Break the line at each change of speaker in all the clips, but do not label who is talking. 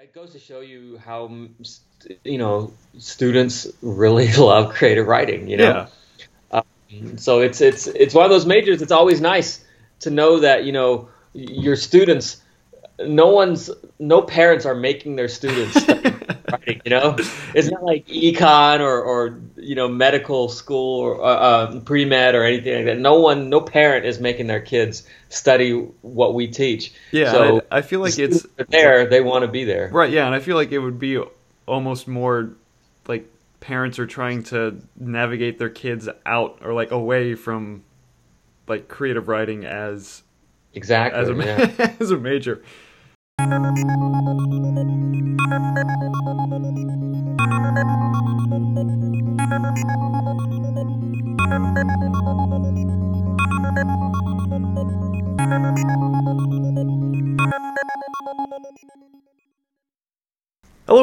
It goes to show you how you know students really love creative writing. You know, yeah. um, so it's it's it's one of those majors. It's always nice to know that you know your students. No one's no parents are making their students writing. You know, it's not like econ or or you know medical school or uh, uh, pre med or anything like that. No one, no parent is making their kids study what we teach.
Yeah, so I, I feel like it's
there. They want to be there.
Right. Yeah, and I feel like it would be almost more like parents are trying to navigate their kids out or like away from like creative writing as
exactly
as
a, yeah.
as a major. Hello,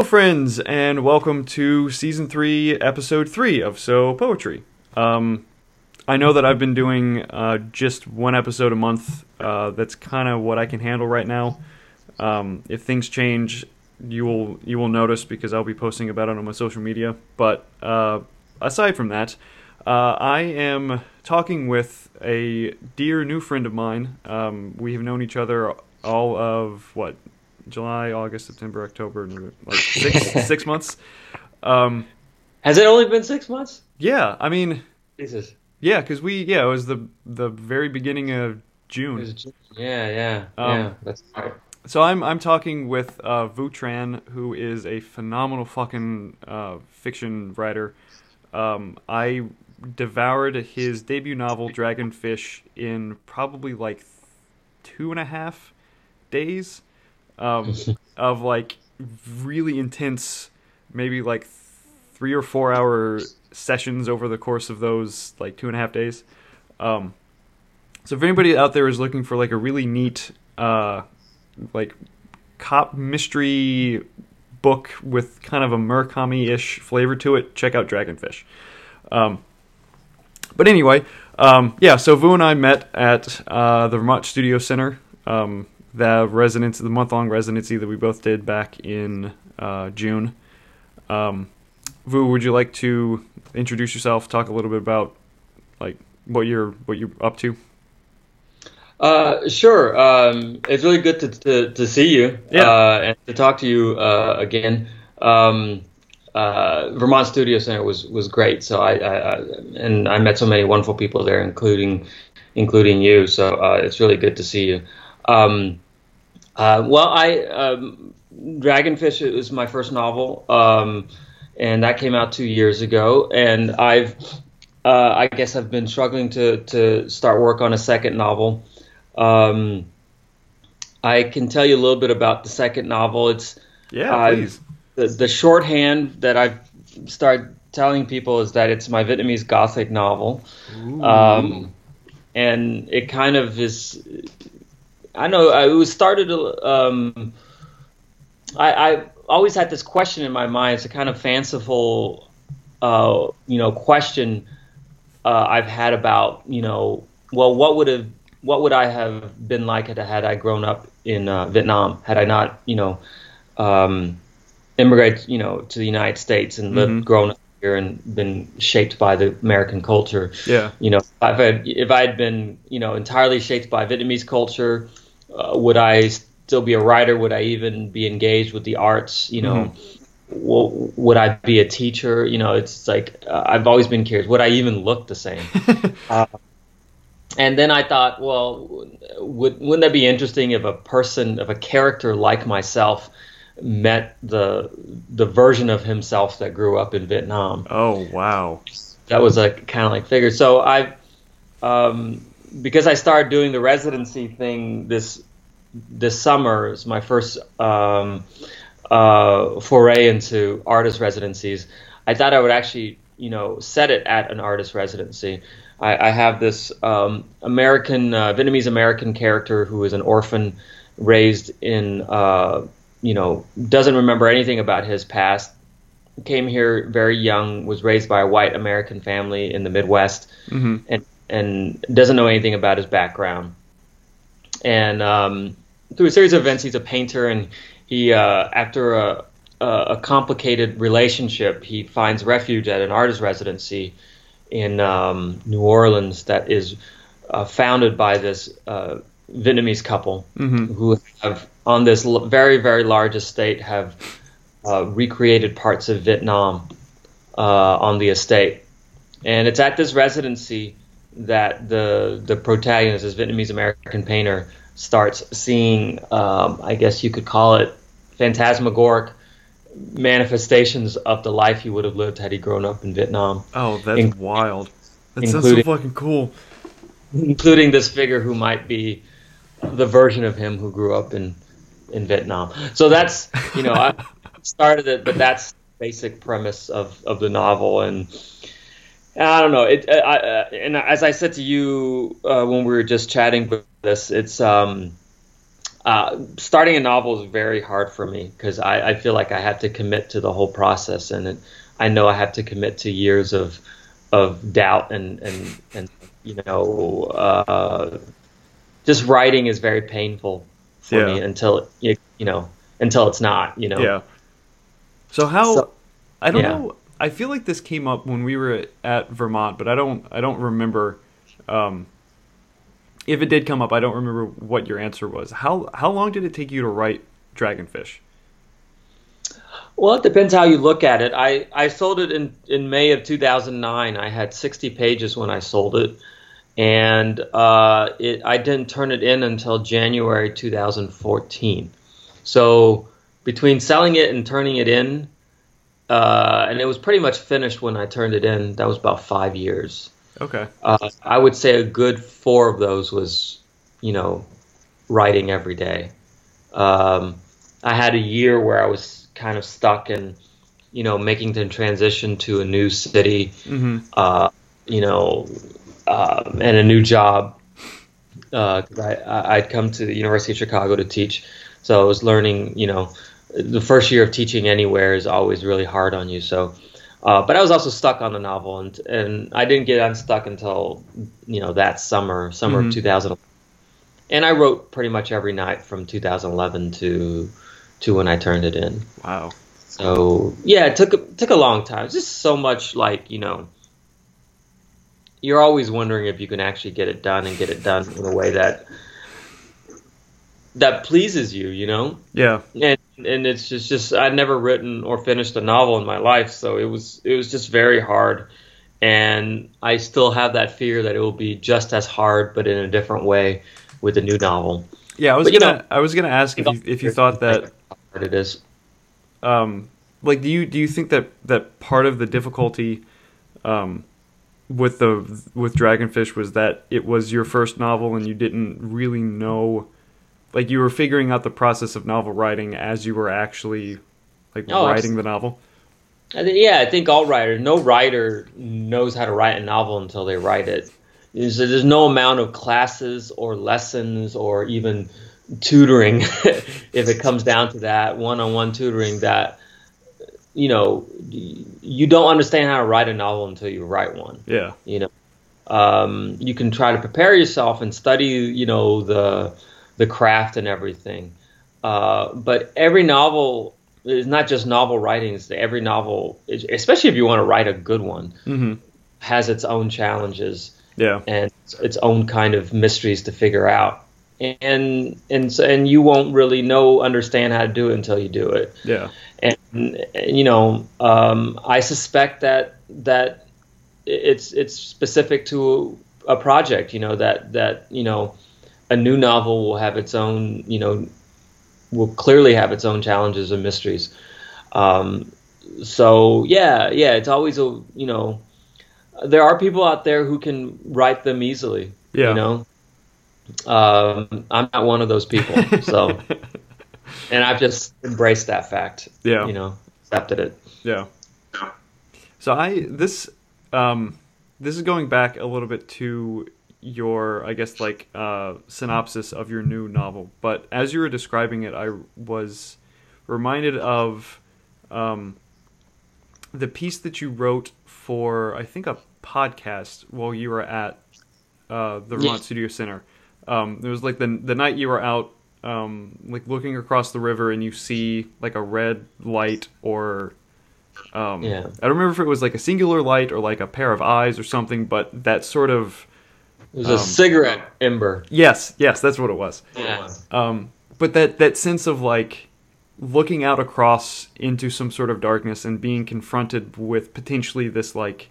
friends, and welcome to season three, episode three of So Poetry. Um, I know that I've been doing uh, just one episode a month. Uh, that's kind of what I can handle right now. Um, if things change, you will you will notice because I'll be posting about it on my social media. But uh, aside from that, uh, I am talking with a dear new friend of mine. Um, we have known each other all of what July, August, September, October, like six six months. Um,
Has it only been six months?
Yeah, I mean,
Jesus.
Yeah, because we yeah it was the the very beginning of June.
June. Yeah, yeah, um, yeah. That's right.
So I'm I'm talking with uh, Vu Tran, who is a phenomenal fucking uh, fiction writer. Um, I devoured his debut novel Dragonfish in probably like two and a half days um, of like really intense, maybe like three or four hour sessions over the course of those like two and a half days. Um, so if anybody out there is looking for like a really neat, uh, like cop mystery book with kind of a Murakami ish flavor to it, check out Dragonfish. Um, but anyway, um, yeah, so Vu and I met at uh, the Vermont Studio Center. Um, the residence, the month long residency that we both did back in uh, June. Um, Vu, would you like to introduce yourself? Talk a little bit about like what you're what you're up to.
Uh, sure. Um, it's really good to, to, to see you
yeah.
uh, and to talk to you uh, again. Um, uh, Vermont Studio Center was was great. So I, I, I, and I met so many wonderful people there, including including you. So uh, it's really good to see you. Um, uh, well, I um, Dragonfish is my first novel, um, and that came out two years ago. And I've, uh, I guess, I've been struggling to to start work on a second novel. Um, I can tell you a little bit about the second novel. It's
yeah, please.
The, the shorthand that I've started telling people is that it's my Vietnamese Gothic novel, um, and it kind of is I know uh, it was started. Um, I, I always had this question in my mind. It's a kind of fanciful, uh, you know, question uh, I've had about, you know, well, what would have, what would I have been like had, had I grown up in uh, Vietnam? Had I not, you know, um, immigrated, you know, to the United States and lived, mm-hmm. grown up here and been shaped by the American culture.
Yeah.
You know, if I had, if I had been, you know, entirely shaped by Vietnamese culture uh, would I still be a writer? Would I even be engaged with the arts? You know, mm-hmm. would I be a teacher? You know, it's like uh, I've always been curious. Would I even look the same? uh, and then I thought, well, would wouldn't that be interesting if a person, if a character like myself, met the the version of himself that grew up in Vietnam?
Oh wow,
that was a kind of like figure. So I. Um, because I started doing the residency thing this this summer is my first um, uh, foray into artist residencies. I thought I would actually, you know, set it at an artist residency. I, I have this um, American, uh, Vietnamese American character who is an orphan, raised in, uh, you know, doesn't remember anything about his past. Came here very young, was raised by a white American family in the Midwest,
mm-hmm.
and and doesn't know anything about his background. And um, through a series of events, he's a painter, and he uh, after a, a complicated relationship, he finds refuge at an artist residency in um, New Orleans that is uh, founded by this uh, Vietnamese couple
Mm-hmm.
who have on this l- very very large estate have uh, recreated parts of Vietnam uh, on the estate, and it's at this residency that the the protagonist, this Vietnamese American painter, starts seeing, um, I guess you could call it, phantasmagoric manifestations of the life he would have lived had he grown up in Vietnam,
Oh, that's
In-
wild. That sounds so fucking cool.
including this figure who might be the version of him who grew up in in Vietnam. So that's you know I started it, but that's the basic premise of of the novel and. I don't know. It, I, I, and as I said to you uh, when we were just chatting with this, it's um, uh, starting a novel is very hard for me because I, I feel like I have to commit to the whole process, and it, I know I have to commit to years of of doubt and and and you know, uh, just writing is very painful for
Yeah.
me until you you know until it's not. You know.
Yeah. So how?
So-
I don't
yeah.
know. I feel like this came up when we were at Vermont, but I don't. I don't remember. Um, if it did come up, I don't remember what your answer was. How how long did it take you to write Dragonfish?
Well, it depends how you look at it. I, I sold it in, in May of 2009. I had 60 pages when I sold it, and uh, it, I didn't turn it in until January 2014. So between selling it and turning it in, uh, and it was pretty much finished when I turned it in. That was about five years.
Okay.
Uh, I would say a good four of those was, you know, writing every day. Um, I had a year where I was kind of stuck in, you know, making the transition to a new city,
hmm
uh, you know, um, and a new job. Uh, I- I'd come to the University of Chicago to teach, so I was learning. You know, the first year of teaching anywhere is always really hard on you. So, uh, but I was also stuck on the novel, and and I didn't get unstuck until you know that summer, summer
Mhm.
of 2000. And I wrote pretty much every night from 2011 to to when I turned it in.
Wow.
So yeah, it took a, took a long time. It's just so much like you know. You're always wondering if you can actually get it done and get it done in a way that that pleases you, you know.
Yeah.
And and it's just just I'd never written or finished a novel in my life, so it was it was just very hard. And I still have that fear that it will be just as hard, but in a different way, with a new novel.
Yeah. I was
But, you
gonna.
know-
I was gonna ask if you, if you thought that
hard it is.
um, like do you do you think that that part of the difficulty um, with the with Dragonfish was that it was your first novel and you didn't really know like you were figuring out the process of novel writing as you were actually like
Oh,
writing the novel.
I think, yeah, I think all writers, no writer knows how to write a novel until they write it. There's, there's no amount of classes or lessons or even tutoring, if it comes down to that, one-on-one tutoring that, you know, you don't understand how to write a novel until you write one
Yeah.
you know um, you can try to prepare yourself and study you know the the craft and everything uh, but every novel is not just novel writing it's every novel especially if you want to write a good one
hmm
has its own challenges
Yeah.
and its own kind of mysteries to figure out and and and you won't really know understand how to do it until you do it
Yeah.
and, and, you know um, I suspect that that it's it's specific to a project you know that that you know a new novel will have its own you know will clearly have its own challenges and mysteries um, so yeah yeah it's always a you know there are people out there who can write them easily
Yeah.
you know um, I'm not one of those people so and I've just embraced that fact
Yeah.
you know accepted it
Yeah. So I this um this is going back a little bit to your I guess like uh synopsis of your new novel, but as you were describing it I was reminded of um the piece that you wrote for I think a podcast while you were at uh the Vermont
Yeah.
Studio Center. Um it was like the the night you were out um, like looking across the river and you see like a red light or um,
Yeah.
I don't remember if it was like a singular light or like a pair of eyes or something, but that sort of
It was a
Um,
cigarette ember.
yes, yes, that's what it was.
Yeah.
Um, but that that sense of like looking out across into some sort of darkness and being confronted with potentially this like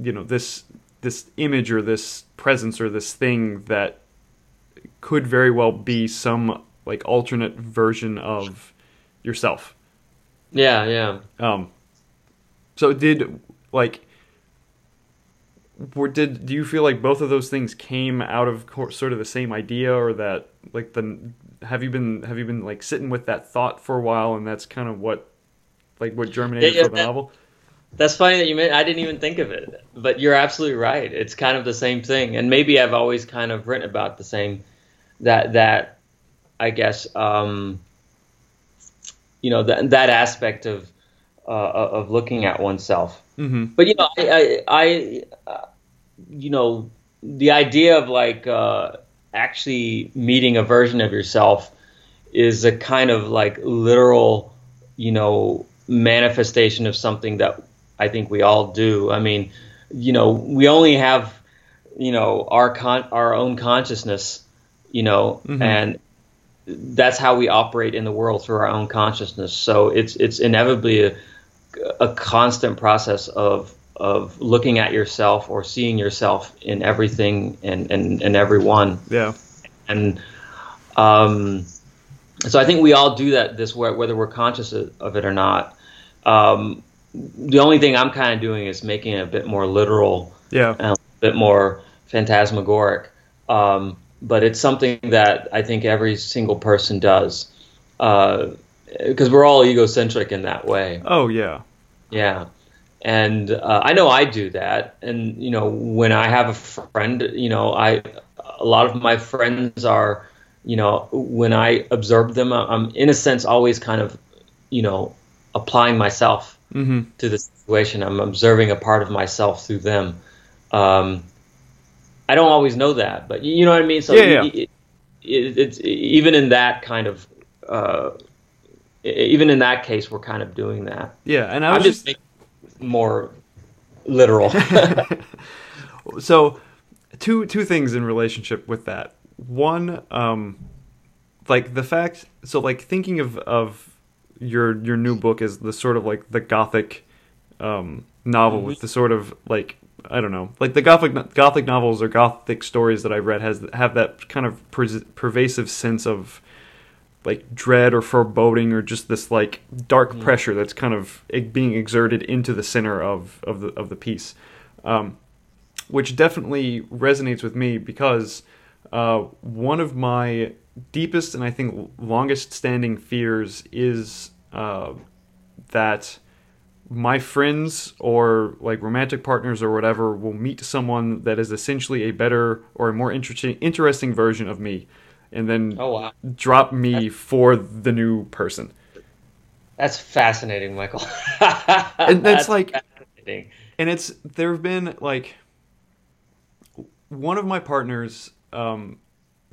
you know this this image or this presence or this thing that could very well be some like alternate version of yourself.
Yeah, yeah.
Um, so did like were did do you feel like both of those things came out of sort of the same idea or that like the have you been have you been like sitting with that thought for a while and that's kind of what like what germinated
Yeah, yeah,
for the
that-
novel?
That's funny that you meant. I didn't even think of it, but you're absolutely right. It's kind of the same thing, and maybe I've always kind of written about the same. That that, I guess, um, you know, that that aspect of uh, of looking at oneself.
Mm-hmm.
But you know, I, I, I you know, the idea of like uh, actually meeting a version of yourself is a kind of like literal, you know, manifestation of something that I think we all do. I mean, you know, we only have, you know, our con- our own consciousness, you know,
Mhm.
and that's how we operate in the world through our own consciousness. So it's it's inevitably a, a constant process of of looking at yourself or seeing yourself in everything and and, and everyone
Yeah.
and um, so I think we all do that this way, whether we're conscious of it or not. Um, the only thing I'm kind of doing is making it a bit more literal,
Yeah.
and a bit more phantasmagoric. Um, but it's something that I think every single person does, Uh, because we're all egocentric in that way.
Oh yeah.
Yeah. And uh, I know I do that. And, you know, when I have a friend, you know, I, a lot of my friends are, you know, when I observe them, I'm in a sense always kind of, you know, applying myself
Mm-hmm.
to the situation. I'm observing a part of myself through them. Um, I don't always know that, but you know what I mean? So
Yeah, yeah.
It, it, it's even in that kind of, uh, even in that case, we're kind of doing that.
Yeah. And I
I'm
was
just
just
making more literal.
so two two things in relationship with that one um like the fact so like thinking of of your your new book as the sort of like the gothic um novel with the sort of like I don't know, like the gothic gothic novels or gothic stories that I've read has have that kind of pers- pervasive sense of like dread or foreboding or just this like dark pressure that's kind of being exerted into the center of of the of the piece, um, which definitely resonates with me because uh, one of my deepest and I think longest standing fears is uh, that my friends or like romantic partners or whatever will meet someone that is essentially a better or a more interesting interesting version of me and then
oh wow,
drop me for the new person.
that's fascinating, Michael.
And that's like-
fascinating.
And it's there have been like one of my partners um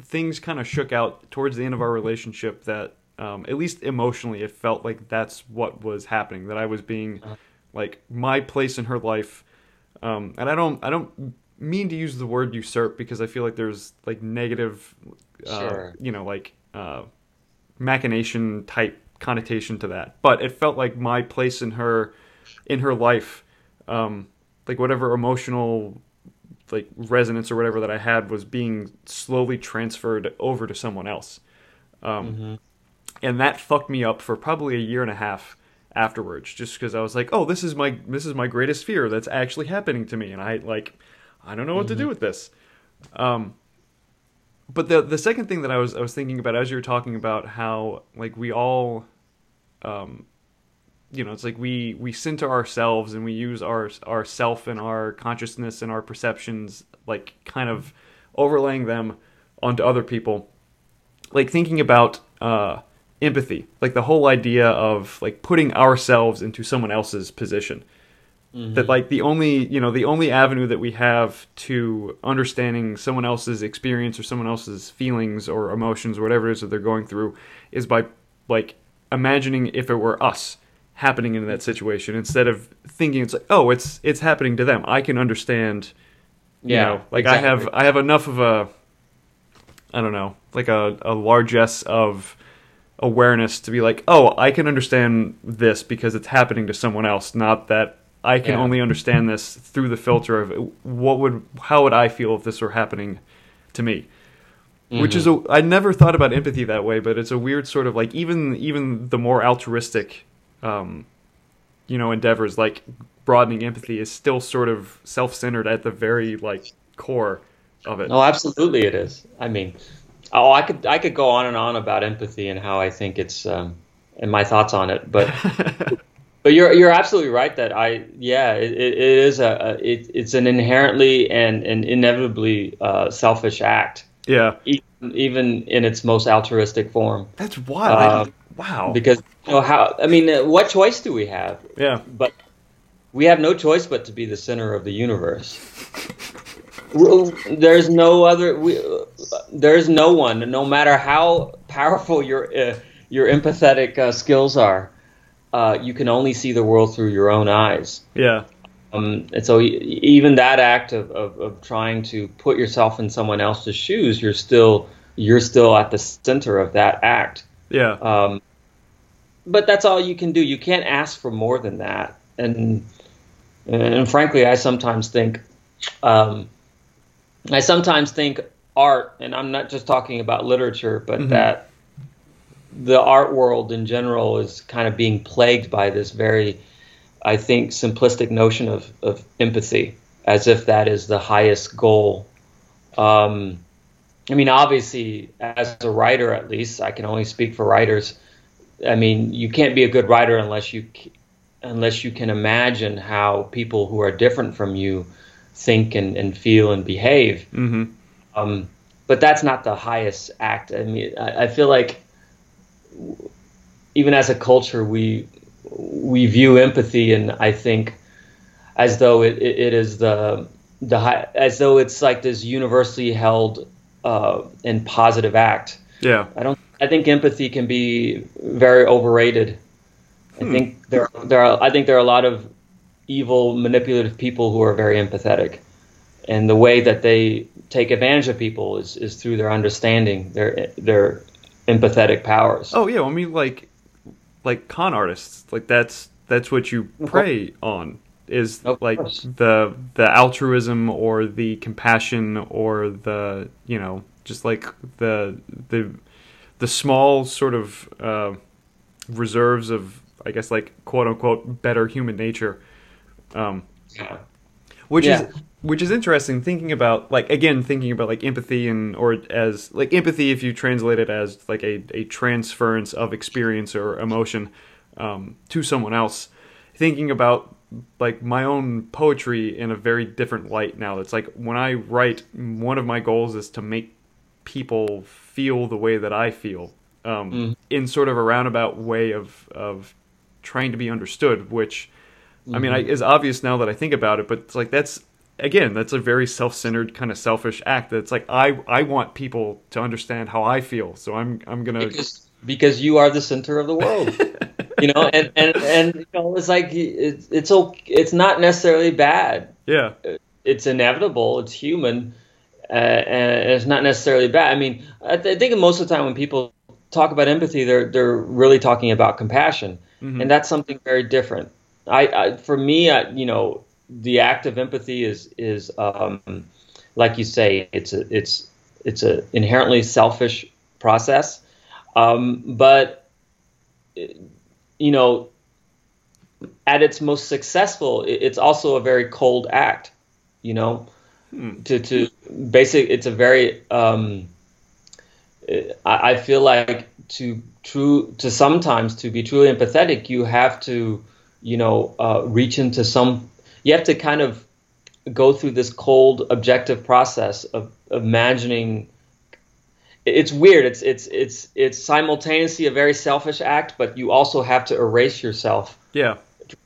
things kind of shook out towards the end of our relationship that um at least emotionally it felt like that's what was happening that I was being like my place in her life um and I don't I don't mean to use the word usurp because I feel like there's like negative uh,
Sure.
you know like uh machination type connotation to that. But it felt like my place in her in her life um like whatever emotional like resonance or whatever that I had was being slowly transferred over to someone else. Um and that fucked me up for probably a year and a half afterwards just because I was like oh this is my this is my greatest fear that's actually happening to me. And I like I don't know what to do with this. Um but the the second thing that I was I was thinking about as you were talking about how like we all um you know it's like we we center ourselves and we use our our self and our consciousness and our perceptions like kind of overlaying them onto other people. Like thinking about uh empathy like the whole idea of like putting ourselves into someone else's position That mm-hmm. like the only you know the only avenue that we have to understanding someone else's experience or someone else's feelings or emotions or whatever it is that they're going through is by like imagining if it were us happening in that situation instead of thinking it's like oh it's it's happening to them I can understand you
Yeah,
know like I have. I have enough of a I don't know like a, a largesse of awareness to be like, oh, I can understand this because it's happening to someone else, not that I can
Yeah.
only understand this through the filter of what would how would I feel if this were happening to me. Which is a I never thought about empathy that way, but it's a weird sort of like even even the more altruistic um you know endeavors like broadening empathy is still sort of self-centered at the very like core of it.
Oh, absolutely, it is. I mean, oh, I could I could go on and on about empathy and how I think it's um, and my thoughts on it, but but you're you're absolutely right that I yeah it, it is a, it, it's an inherently and and inevitably uh, selfish act,
yeah.
even, even in its most altruistic form.
That's wild.
Uh,
wow.
Because you know how I mean, uh, what choice do we have?
yeah.
but we have no choice but to be the center of the universe. There's no other. We, there's no one, no matter how powerful your uh, your empathetic uh, skills are. Uh, you can only see the world through your own eyes.
Yeah.
Um, and so, even that act of, of, of trying to put yourself in someone else's shoes, you're still you're still at the center of that act.
Yeah.
Um, but that's all you can do. You can't ask for more than that. And and frankly, I sometimes think, um, I sometimes think art, and I'm not just talking about literature, but that the art world in general is kind of being plagued by this very, I think, simplistic notion of, of empathy, as if that is the highest goal. Um, I mean, obviously, as a writer, at least, I can only speak for writers. I mean, you can't be a good writer unless you unless you can imagine how people who are different from you think and, and feel and behave.
Mm-hmm.
Um, but that's not the highest act. I mean, I, I feel like even as a culture, we we view empathy, and I think as though it, it, it is the the high, as though it's like this universally held uh, and positive act.
Yeah.
I don't. I think empathy can be very overrated. I think there there are. I think there are a lot of evil, manipulative people who are very empathetic, and the way that they take advantage of people is, is through their understanding, their their empathetic powers.
Oh yeah. I mean, like, like con artists. Like that's that's what you prey on is
Of
like
course.
the the altruism or the compassion or the you know just like the the the small sort of uh, reserves of I guess like quote unquote better human nature. Um,
Yeah.
which
Yeah.
is which is interesting thinking about like again thinking about like empathy and or as like empathy if you translate it as like a, a transference of experience or emotion um, to someone else. Thinking about like my own poetry in a very different light now. It's like when i write one of my goals is to make people feel the way that i feel um, in sort of a roundabout way of of trying to be understood which I mean, I, is obvious now that I think about it, but it's like that's again, that's a very self-centered kind of selfish act. That's like I I want people to understand how I feel, so I'm I'm gonna
because because you are the center of the world you know and and and you know it's like it's it's okay, it's not necessarily bad.
Yeah.
It's inevitable it's human uh, and it's not necessarily bad. I mean I, th- I think most of the time when people talk about empathy they're they're really talking about compassion. And that's something very different. I, I for me I, you know the act of empathy is is um, like you say it's a it's it's a inherently selfish process. Um, but you know at its most successful it's also a very cold act you know? To to basic it's a very um, I, I feel like to true to sometimes to be truly empathetic you have to you know uh, reach into some you have to kind of go through this cold objective process of, imagining. It's weird. It's it's it's it's simultaneously a very selfish act but you also have to erase yourself.
Yeah.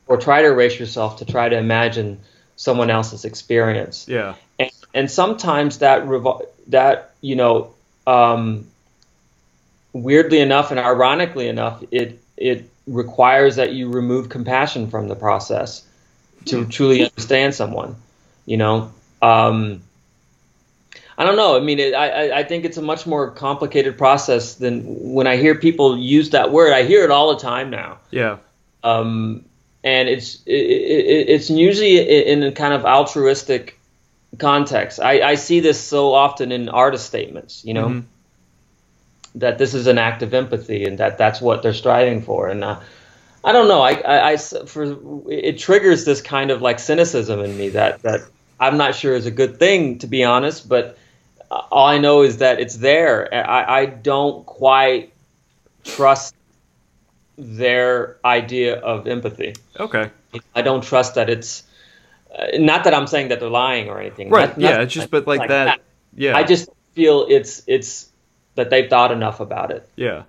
Or try to erase yourself to try to imagine someone else's experience.
Yeah.
And, and sometimes that revol- that you know, um, weirdly enough and ironically enough, it it requires that you remove compassion from the process to truly understand someone. You know, um, I don't know. I mean, it, I I think it's a much more complicated process than when I hear people use that word. I hear it all the time now.
Yeah.
Um, and it's it, it, it's usually in a kind of altruistic context. I, I see this so often in artist statements. You know.
Mhm.
That this is an act of empathy, and that that's what they're striving for, and uh, I don't know. I, I, I for it triggers this kind of like cynicism in me that that I'm not sure is a good thing to be honest. But all I know is that it's there. I, I don't quite trust their idea of empathy.
Okay.
I don't trust that it's uh, not that I'm saying that they're lying or anything.
Right.
Not-
yeah.
not-
It's just, but like, that. Yeah.
I just feel it's it's that they've thought enough about it.
Yeah.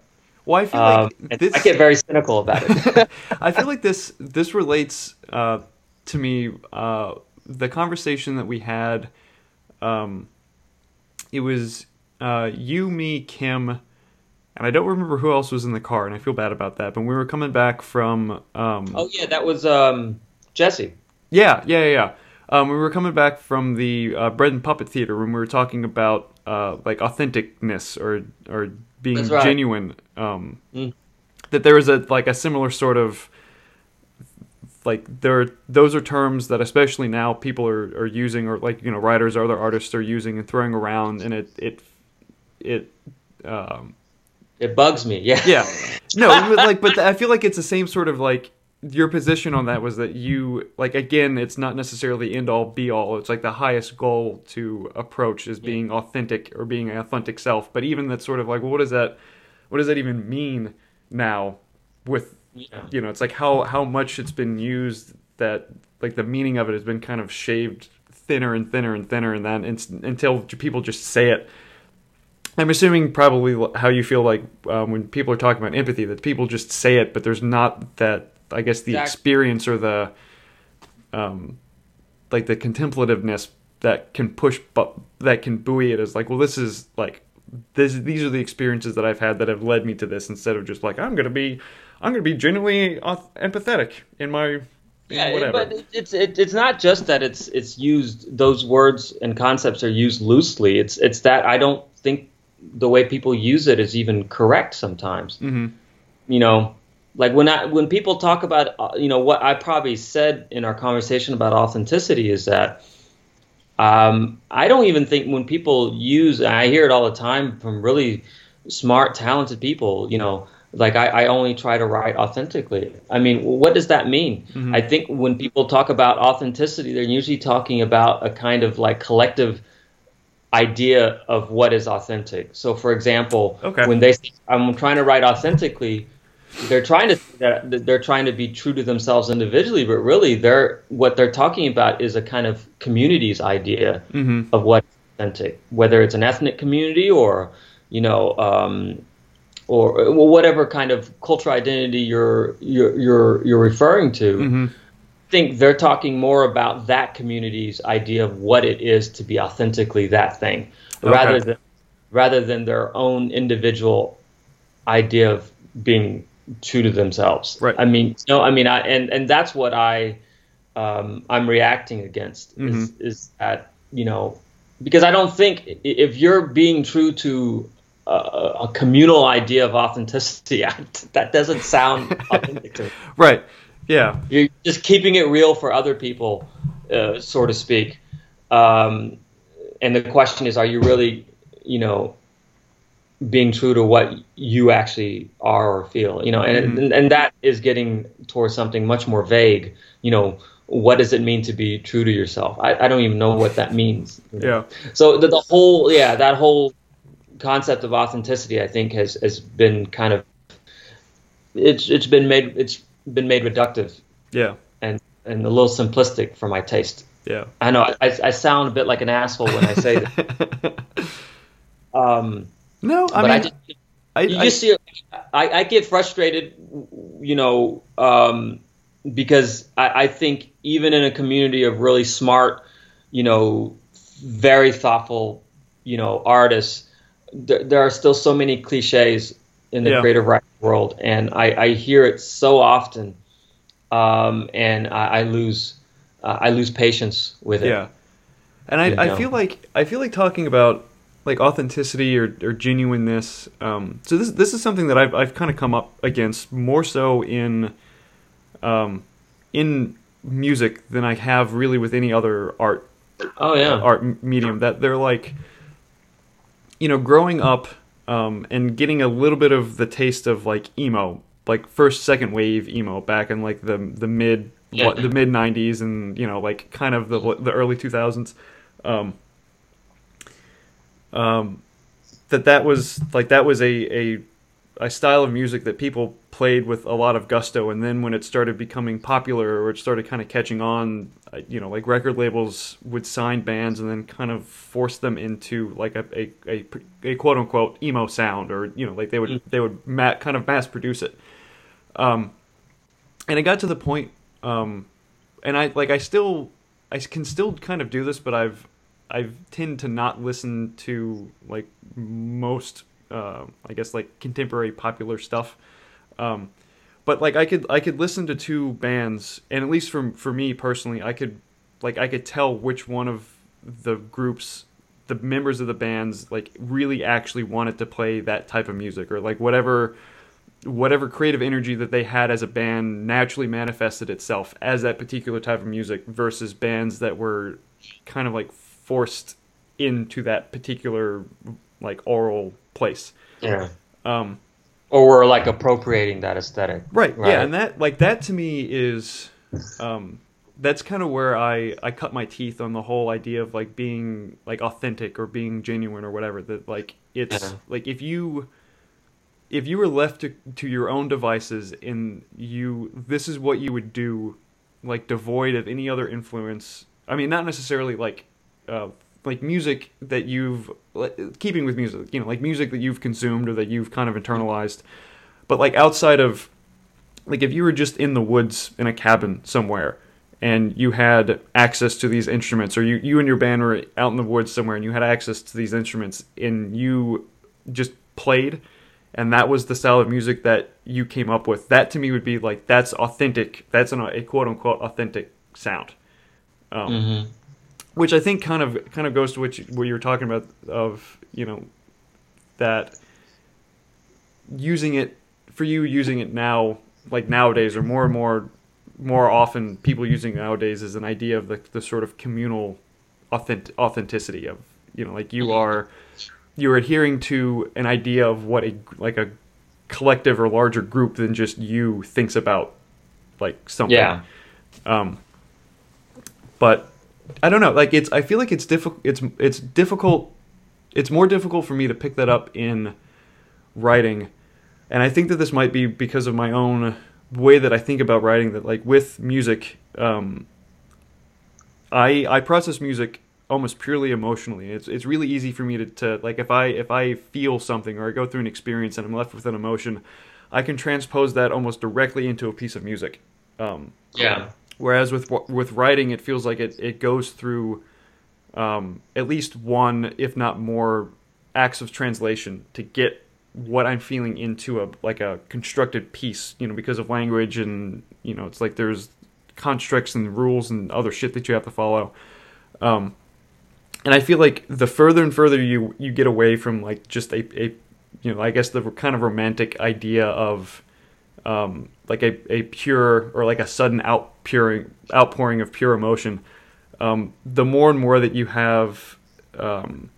Well, I feel
Um,
like this.
I get very cynical about it.
I feel like this this relates uh, to me. Uh, the conversation that we had, um, it was uh, you, me, Kim, and I don't remember who else was in the car, and I feel bad about that. But we were coming back from. Um,
oh yeah, that was um, Jesse.
yeah, yeah, yeah. yeah. Um, we were coming back from the uh, Bread and Puppet Theater when we were talking about uh, like authenticness or or being
right.
genuine. Um,
Mm.
That there is a like a similar sort of like there are, those are terms that especially now people are, are using or like you know writers or other artists are using and throwing around and it it it um,
It bugs me. Yeah.
yeah. No, but like, but I feel like it's the same sort of like your position on that was that you like again, it's not necessarily end all be all. It's like the highest goal to approach is being authentic or being an authentic self. But even that's sort of like, well, what does that, what does that even mean now? With
Yeah.
you know, it's like how how much it's been used that like the meaning of it has been kind of shaved thinner and thinner and thinner, and then until people just say it. I'm assuming probably how you feel like um, when people are talking about empathy that people just say it, but there's not that I guess the
Exact-
experience or the um, like the contemplativeness that can push but that can buoy it as like well this is like this these are the experiences that I've had that have led me to this instead of just like I'm gonna be I'm gonna be genuinely empathetic in my
Yeah,
whatever.
but it's it, it's not just that it's it's used those words and concepts are used loosely. It's it's that I don't think the way people use it is even correct sometimes.
hmm
You know, like when I when people talk about uh, you know what I probably said in our conversation about authenticity is that um, I don't even think when people use and I hear it all the time from really smart, talented people. You know, like I, I only try to write authentically. I mean, what does that mean?
Mhm.
I think when people talk about authenticity, they're usually talking about a kind of like collective idea of what is authentic. So, for example,
Okay.
when they say, I'm trying to write authentically, they're trying to that they're trying to be true to themselves individually, but really they're what they're talking about is a kind of community's idea
hmm
of what's authentic, whether it's an ethnic community or you know um, or well, whatever kind of cultural identity you're you're you're, you're referring to.
hmm
I think they're talking more about that community's idea of what it is to be authentically that thing, rather than rather than their own individual idea of being true to themselves.
Right.
I mean, no, I mean, I and and that's what I um, I'm reacting against is
Mm-hmm.
is that you know because I don't think if you're being true to a, a communal idea of authenticity, that doesn't sound authentic to me.
right yeah
You're just keeping it real for other people, uh, so to speak. Um, and the question is, are you really, you know, being true to what you actually are or feel? You know, and and, and that is getting towards something much more vague. You know, what does it mean to be true to yourself? I, I don't even know what that means. you know.
yeah
So the, the whole, yeah, that whole concept of authenticity, I think, has has been kind of it's it's been made it's been made reductive
yeah
and and a little simplistic for my taste.
yeah
I know I, I sound a bit like an asshole when I say that. Um,
no I
but
mean
I just,
I,
you
I-
just see, I, I get frustrated, you know, um, because I, I think even in a community of really smart, you know, very thoughtful, you know, artists, there, there are still so many cliches in the
Yeah.
creative writing world, and I, I hear it so often, um, and I, I lose uh, I lose patience with it.
Yeah, and I, I
know.
feel like I feel like talking about like authenticity or, or genuineness. Um, so this this is something that I've I've kind of come up against more so in um, in music than I have really with any other art
Oh yeah.
art medium. That they're like, you know, growing up um, and getting a little bit of the taste of like emo, like first second wave emo back in like the the mid
Yeah.
what, the mid '90s and you know like kind of the the early 2000s. Um, um, that that was like that was a, a a style of music that people played with a lot of gusto. And then when it started becoming popular or it started kind of catching on uh, you know like record labels would sign bands and then kind of force them into like a a, a, a quote unquote emo sound or you know like they would they would ma- kind of mass produce it. Um and it got to the point um and I like I still I can still kind of do this but I've I tend to not listen to like most uh, I guess like contemporary popular stuff. Um, but like I could I could listen to two bands and at least for for me personally I could like I could tell which one of the groups the members of the bands like really actually wanted to play that type of music or like whatever whatever creative energy that they had as a band naturally manifested itself as that particular type of music versus bands that were kind of like forced into that particular like oral place.
Yeah.
Um,
Or we're like appropriating that aesthetic.
right,
Right.
Yeah, and that like that to me is um, that's kind of where I I cut my teeth on the whole idea of like being like authentic or being genuine or whatever. That like it's
Yeah.
like if you if you were left to, to your own devices and you this is what you would do like devoid of any other influence i mean not necessarily like uh, like music that you've like, keeping with music you know like music that you've consumed or that you've kind of internalized. But like outside of like if you were just in the woods in a cabin somewhere and you had access to these instruments or you, you and your band were out in the woods somewhere and you had access to these instruments and you just played and that was the style of music that you came up with that to me would be like that's authentic that's an, a quote unquote authentic sound. Um,
hmm
which I think kind of kind of goes to what you, what you were talking about of you know that using it for you using it now like nowadays or more and more more often people using nowadays is an idea of the, the sort of communal authentic, authenticity of you know like you are you're adhering to an idea of what a like a collective or larger group than just you thinks about like something
Yeah.
um, but I don't know. Like it's, I feel like it's difficult. It's it's difficult. It's more difficult for me to pick that up in writing, and I think that this might be because of my own way that I think about writing. That like with music, um, I I process music almost purely emotionally. It's it's really easy for me to, to like if I if I feel something or I go through an experience and I'm left with an emotion, I can transpose that almost directly into a piece of music. Um,
Yeah.
Whereas with with writing, it feels like it, it goes through um, at least one, if not more, acts of translation to get what I'm feeling into a like a constructed piece. You know, because of language and you know, it's like there's constructs and rules and other shit that you have to follow. Um, and I feel like the further and further you you get away from like just a, a you know I guess the kind of romantic idea of um, like a, a pure or like a sudden outpouring outpouring of pure emotion, um, the more and more that you have, um,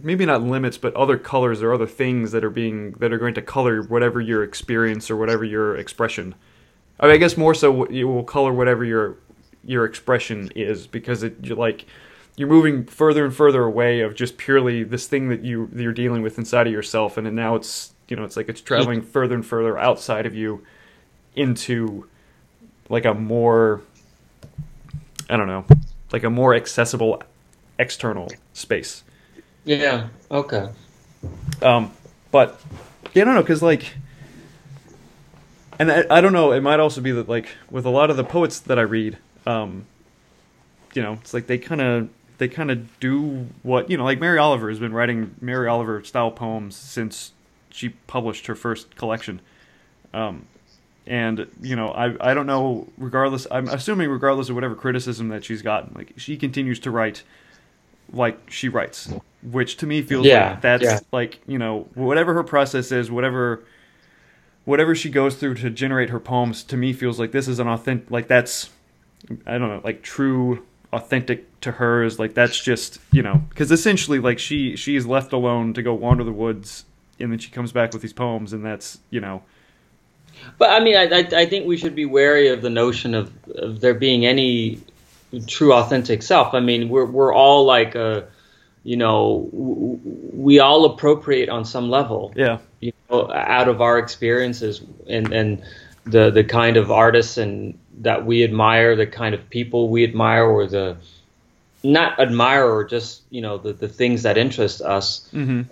maybe not limits, but other colors or other things that are being that are going to color whatever your experience or whatever your expression. I, mean, I guess more so you will color whatever your your expression is because it you're like you're moving further and further away of just purely this thing that you that you're dealing with inside of yourself, and now it's you know it's like it's traveling further and further outside of you into like a more I don't know like a more accessible external space.
Yeah. Okay.
Um, but yeah, I don't know because like and I, I don't know. It might also be that like with a lot of the poets that I read, um, you know, it's like they kind of they kind of do what you know. Like Mary Oliver has been writing Mary Oliver style poems since she published her first collection. Um, and you know, I I don't know. Regardless, I'm assuming regardless of whatever criticism that she's gotten, like she continues to write like she writes, which to me feels
Yeah,
like that's
yeah.
like you know whatever her process is, whatever whatever she goes through to generate her poems to me feels like this is an authentic like that's i don't know like true authentic to her is like that's just you know because essentially like she she is left alone to go wander the woods and then she comes back with these poems and that's you know
But I mean, I, I, I think we should be wary of the notion of, of there being any true authentic self. I mean, we're we're all like a, you know, w- we all appropriate on some level.
yeah
you know, out of our experiences and and the the kind of artists and that we admire, the kind of people we admire, or the not admire or just you know the the things that interest us.
Mhm.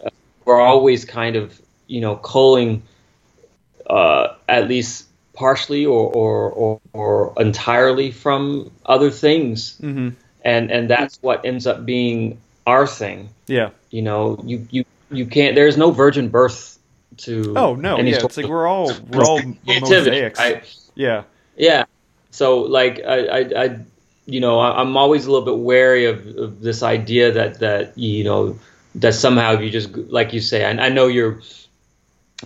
We're always kind of you know culling uh, at least partially or, or or or entirely from other things,
mm-hmm.
and and that's what ends up being our thing.
yeah
You know, you you you can't. There's no virgin birth to.
oh no yeah it's like we're all we're all mosaics
right?
yeah
Yeah. So like I, I, I you know, I, I'm always a little bit wary of, of this idea that that you know that somehow you just like you say. I, I know you're.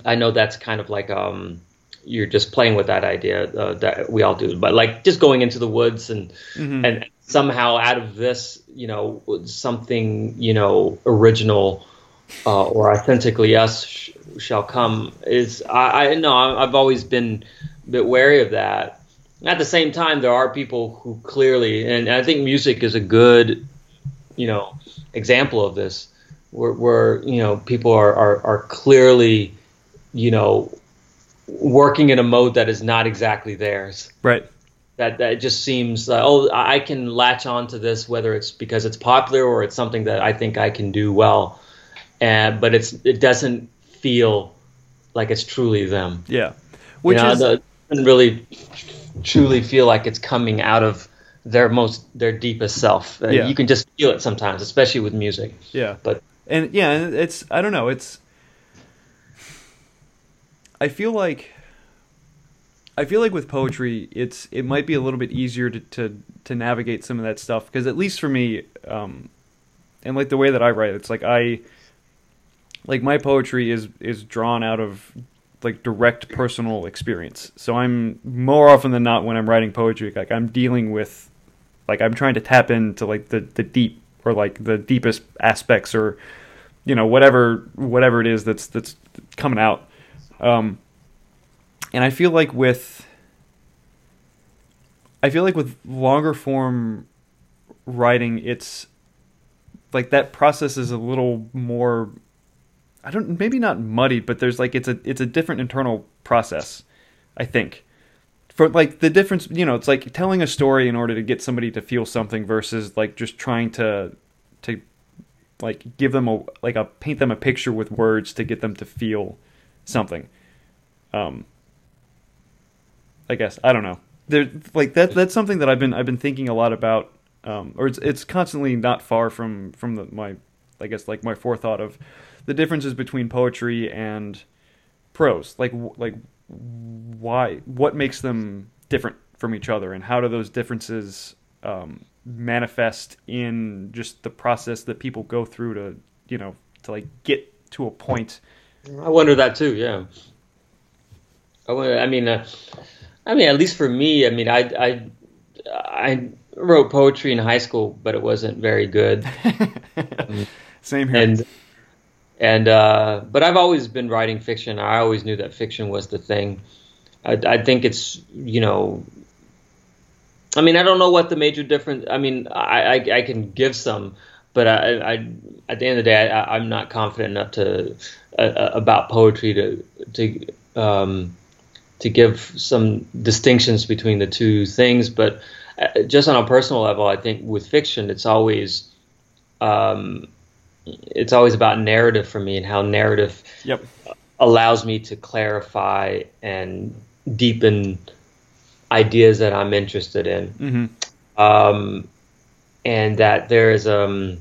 I know that's kind of like um you're just playing with that idea uh, that we all do, but like just going into the woods and
Mhm.
and somehow out of this, you know, something you know original uh, or authentically us sh- shall come is I, I know I've always been a bit wary of that. At the same time, there are people who clearly, and I think music is a good, you know, example of this, where, where you know people are, are are clearly, you know, working in a mode that is not exactly theirs
right
that that just seems uh, oh I can latch on to this whether it's because it's popular or it's something that I think I can do well, and but it's it doesn't feel like it's truly them.
yeah which
you know,
is
the- doesn't really truly feel like it's coming out of their most their deepest self. Uh,
Yeah.
You can just feel it sometimes, especially with music.
Yeah.
But-
and yeah, it's I don't know, it's I feel like I feel like with poetry, it's it might be a little bit easier to to, to navigate some of that stuff because at least for me, um, and like the way that I write, it's like I like my poetry is is drawn out of like direct personal experience. So I'm more often than not when I'm writing poetry, like I'm dealing with like I'm trying to tap into like the the deep or like the deepest aspects or you know whatever whatever it is that's that's coming out. Um, and I feel like with I feel like with longer form writing, it's like that process is a little more. I don't maybe not muddied, but there's like it's a it's a different internal process. I think for like the difference, you know, it's like telling a story in order to get somebody to feel something versus like just trying to to like give them a like a paint them a picture with words to get them to feel something. Um, I guess I don't know. There, like that. That's something that I've been I've been thinking a lot about, um, or it's it's constantly not far from from the, my, I guess like my forethought of the differences between poetry and prose. Like like why what makes them different from each other, and how do those differences um, manifest in just the process that people go through to you know to like get to a point.
I wonder that too. Yeah. I wonder, I mean, uh, I mean, at least for me, I mean, I I I wrote poetry in high school, but it wasn't very good.
Same here.
and and uh, but I've always been writing fiction. I always knew that fiction was the thing. I, I think it's you know. I mean, I don't know what the major difference. I mean, I I, I can give some, but I, I at the end of the day, I, I'm not confident enough to uh, uh, about poetry to to um, to give some distinctions between the two things. But uh, just on a personal level, I think with fiction, it's always um, it's always about narrative for me and how narrative
Yep.
allows me to clarify and deepen ideas that I'm interested in.
Mm-hmm.
Um, and that there is um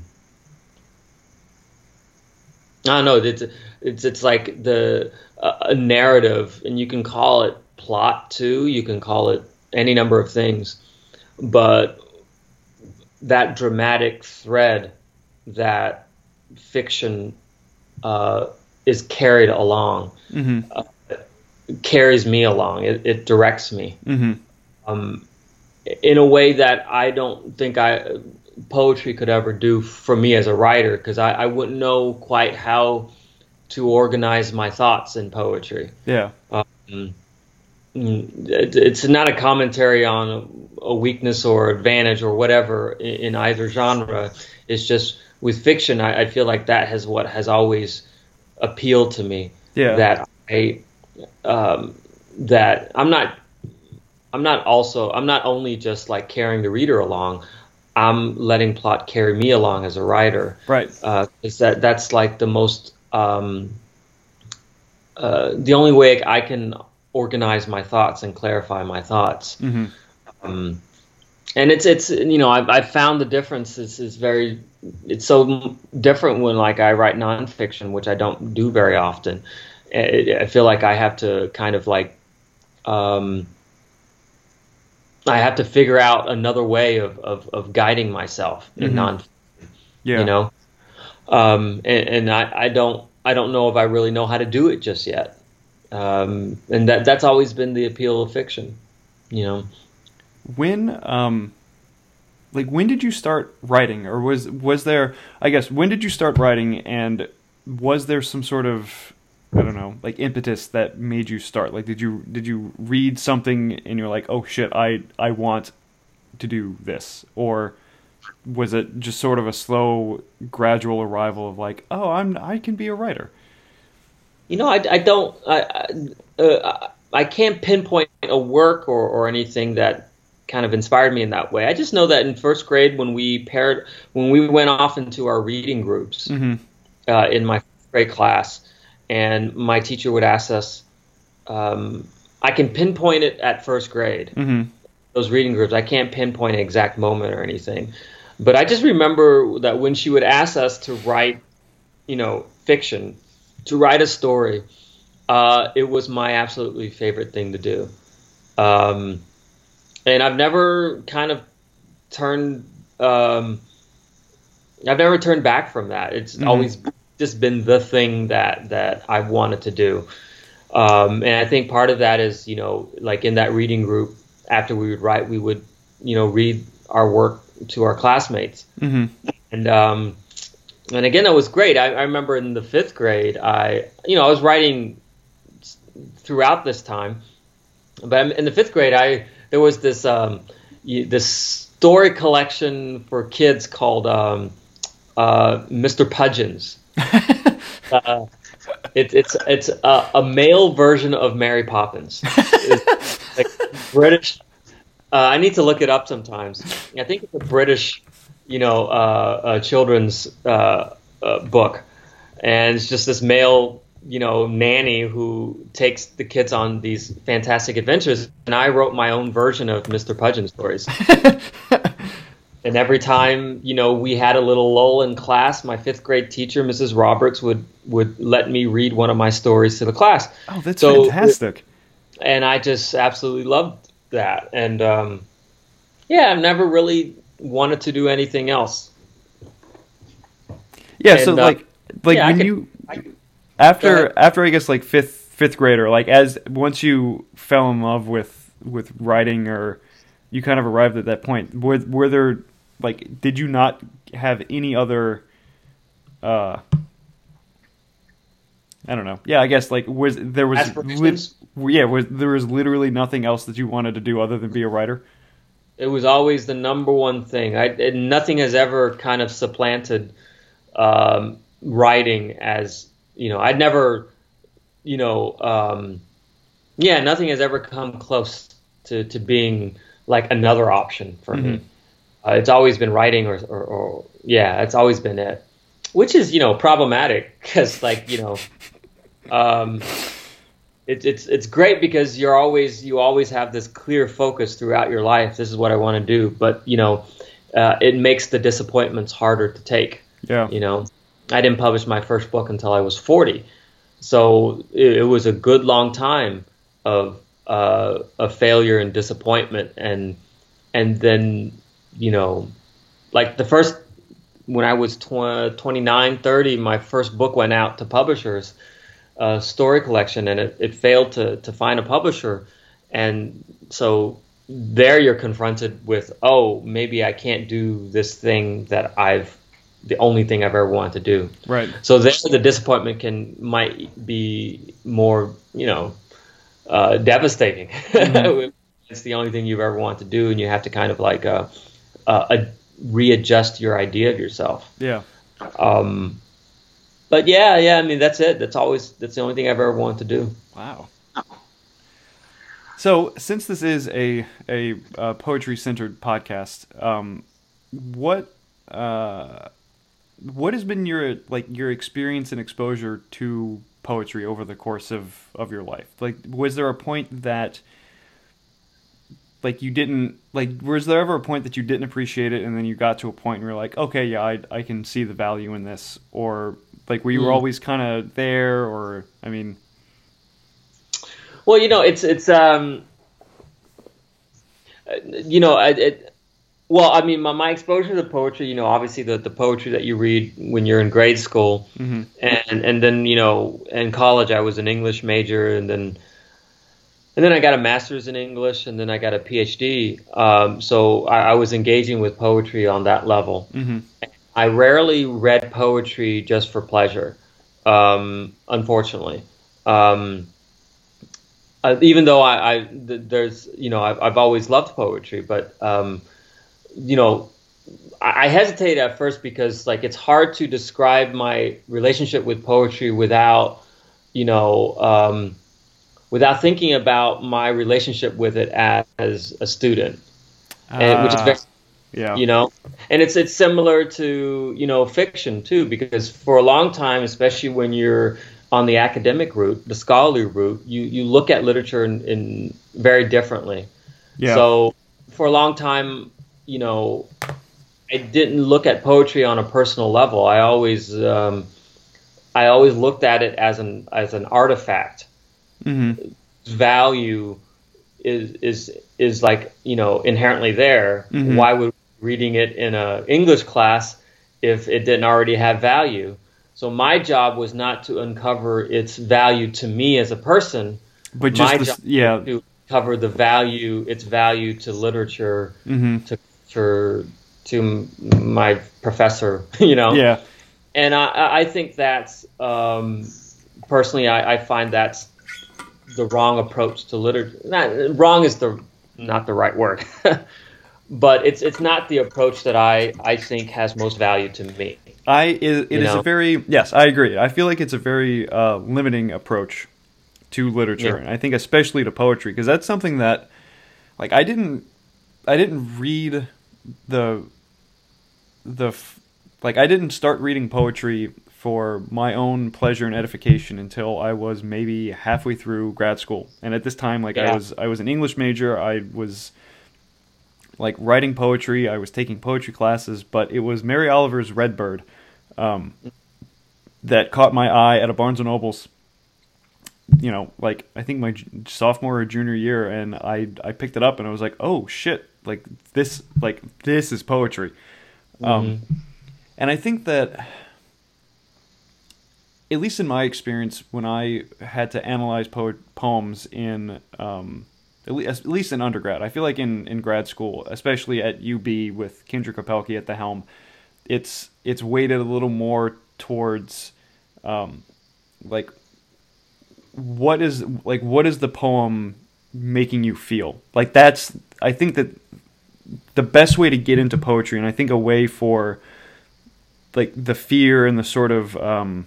I don't know it's it's it's like the a narrative and you can call it plot too you can call it any number of things but that dramatic thread that fiction uh, is carried along
Mm-hmm.
uh, carries me along it, it directs me
Mm-hmm.
um, in a way that I don't think I poetry could ever do for me as a writer because I, I wouldn't know quite how to organize my thoughts in poetry.
Yeah.
Um, it, it's not a commentary on a, a weakness or advantage or whatever in, in either genre. It's just with fiction, I, I feel like that has what has always appealed to me.
Yeah.
That I um, that I'm not I'm not also I'm not only just like carrying the reader along. I'm letting plot carry me along as a writer.
Right.
Uh, is that that's like the most um, uh, the only way I can organize my thoughts and clarify my thoughts.
Mm-hmm.
Um, and it's it's you know I've, I've found the difference is, is very it's so different when like I write nonfiction, which I don't do very often. I, feel like I have to kind of like um, I have to figure out another way of, of, of guiding myself in
Mhm.
non
Yeah.
you know um, and, and I, I don't I don't know if I really know how to do it just yet um, and that that's always been the appeal of fiction you know
When um like when did you start writing or was was there I guess when did you start writing and was there some sort of I don't know, like impetus that made you start? Like did you did you read something and you're like, "Oh shit, I I want to do this?" Or was it just sort of a slow gradual arrival of like, "Oh, I'm I can be a writer."
you know I, I don't I, I, uh, I can't pinpoint a work or, or anything that kind of inspired me in that way I just know that in first grade when we paired when we went off into our reading groups
Mhm.
uh, in my grade class, and my teacher would ask us. Um, I can pinpoint it at first grade.
Mhm.
Those reading groups, I can't pinpoint an exact moment or anything, but I just remember that when she would ask us to write, you know, fiction, to write a story, uh, it was my absolutely favorite thing to do. Um, and I've never kind of turned. Um, I've never turned back from that. It's
Mhm.
always just been the thing that that I wanted to do. Um, and I think part of that is, you know, like in that reading group, after we would write, we would, you know, read our work to our classmates.
Mhm.
And um, and again, that was great. I, I remember in the fifth grade, I, you know, I was writing throughout this time, but in the fifth grade, I there was this um, this story collection for kids called um, uh, Mr. Pudgins. uh, it, it's it's a, a male version of Mary Poppins. It's like British. Uh, I need to look it up sometimes. I think it's a British, you know, uh, uh, children's uh, uh, book, and it's just this male, you know, nanny who takes the kids on these fantastic adventures. And I wrote my own version of Mr. Pudgin stories. And every time, you know, we had a little lull in class, my fifth grade teacher, Mrs. Roberts, would would let me read one of my stories to the class,
Oh, that's
So-
fantastic.
and I just absolutely loved that. And um, yeah, I've never really wanted to do anything else.
Yeah, so
uh,
like like
yeah,
when
could-
you after after I guess like fifth fifth grader, like as once you fell in love with with writing or you kind of arrived at that point, were were there like did you not have any other uh I don't know. Yeah, I guess like was there was lit- yeah, was there was literally nothing else that you wanted to do other than be a writer?
It was always the number one thing. I, and nothing has ever kind of supplanted um, writing as you know. I'd never, you know, um, yeah, nothing has ever come close to, to being like another option for me. Uh, it's always been writing, or, or, or yeah, it's always been it, which is you know problematic because like you know, um, it's it's it's great because you're always you always have this clear focus throughout your life. This is what I want to do, but you know, uh, it makes the disappointments harder to take.
Yeah.
You know, I didn't publish my first book until I was 40, so it, it was a good long time of uh, failure and disappointment, and and then you know, like the first when I was tw- 29, 30, my first book went out to publishers uh, story collection, and it, it failed to to find a publisher, and so there you're confronted with, oh, maybe I can't do this thing that I've the only thing I've ever wanted to do.
Right.
So there, the disappointment can might be more, you know, uh, devastating. Mm-hmm. it's the only thing you've ever wanted to do, and you have to kind of like uh, uh, readjust your idea of yourself.
Yeah.
Um, but yeah, yeah. I mean, that's it. That's always that's the only thing I've ever wanted to do.
Wow. So, since this is a a uh, poetry centered podcast, um, what uh, what has been your like your experience and exposure to poetry over the course of of your life? Like, was there a point that like you didn't like was there ever a point that you didn't appreciate it and then you got to a point and you're like okay yeah i, I can see the value in this or like were you mm. always kind of there or i mean
well you know it's it's um you know it well i mean my, my exposure to poetry you know obviously the, the poetry that you read when you're in grade school mm-hmm. and and then you know in college i was an english major and then and then I got a master's in English, and then I got a PhD. Um, so I, I, was engaging with poetry on that level. Mm-hmm. I rarely read poetry just for pleasure, um, unfortunately. Um, uh, even though I, I th- there's you know I've, I've, always loved poetry, but um, you know I, I hesitate at first because like it's hard to describe my relationship with poetry without you know um, without thinking about my relationship with it as a student, uh, and, which is very, ah, yeah, you know, and it's it's similar to you know fiction too, because for a long time, especially when you're on the academic route, the scholarly route, you you look at literature in, in very differently. Yeah. So for a long time, you know, I didn't look at poetry on a personal level. I always um, I always looked at it as an as an artifact mm-hmm. value is is is like you know inherently there. Mm-hmm. Why would reading it in a English class if it didn't already have value? So my job was not to uncover its value to me as a person,
but just
the,
yeah
to cover the value its value to literature mm-hmm. to for to my professor, you know.
Yeah.
And I, I think that's um, personally, I, I find that's the wrong approach to literature. Not wrong is the not the right word, but it's it's not the approach that I I think has most value to me.
I it, it is know? a very yes I agree. I feel like it's a very uh, limiting approach to literature, yeah. and I think especially to poetry because that's something that like I didn't I didn't read the the like I didn't start reading poetry for my own pleasure and edification until I was maybe halfway through grad school. And at this time, like yeah. I was, I was an English major. I was like writing poetry. I was taking poetry classes, but it was Mary Oliver's Red Bird um, that caught my eye at a Barnes and Nobles. You know, like I think my sophomore or junior year, and I I picked it up and I was like, oh shit, like this, like this is poetry. Um, mm-hmm. And I think that at least in my experience, when I had to analyze po- poems in, um, at, least, at, least, in undergrad, I feel like in, in grad school, especially at UB with kendra Opelke at the helm, it's it's weighted a little more towards, um, like, what is like what is the poem making you feel? Like that's I think that the best way to get into poetry, and I think a way for like the fear and the sort of um,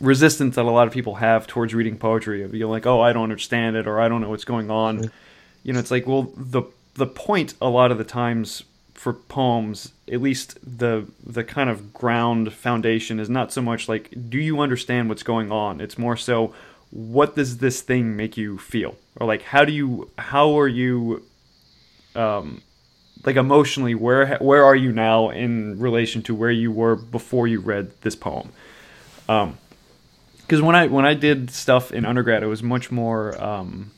resistance that a lot of people have towards reading poetry. of You're like, oh, I don't understand it, or I don't know what's going on. You know, it's like, well, the the point a lot of the times for poems, at least the the kind of ground foundation is not so much like, do you understand what's going on? It's more so, what does this thing make you feel? Or like how do you how are you um like emotionally where where are you now in relation to where you were before you read this poem? Um because when i when i did stuff in undergrad it was much more um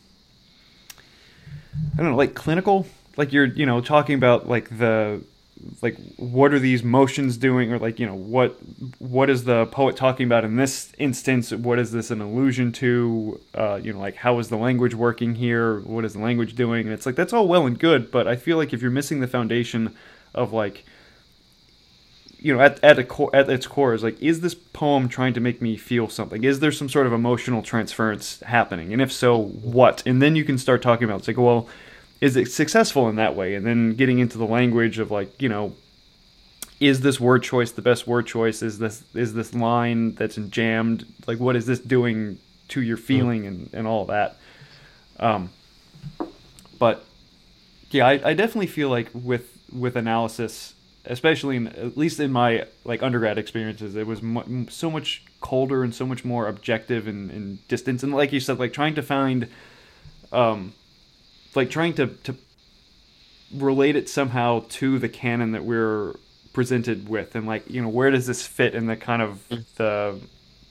i don't know like clinical. Like you're you know talking about like the like what are these motions doing? Or like you know what what is the poet talking about in this instance? What is this an allusion to? Uh, you know like how is the language working here? What is the language doing? And it's like that's all well and good but i feel like if you're missing the foundation of like you know at, at, a core, at its core is like is this poem trying to make me feel something? Is there some sort of emotional transference happening? And if so what? And then you can start talking about it's like well is it successful in that way? And then getting into the language of like you know is this word choice the best word choice? Is this is this line that's jammed? Like what is this doing to your feeling and, and all that? Um but yeah I, I definitely feel like with with analysis especially in, at least in my like undergrad experiences it was mu- so much colder and so much more objective and, and distance. And like you said like trying to find um like trying to to relate it somehow to the canon that we're presented with and like you know where does this fit in the kind of the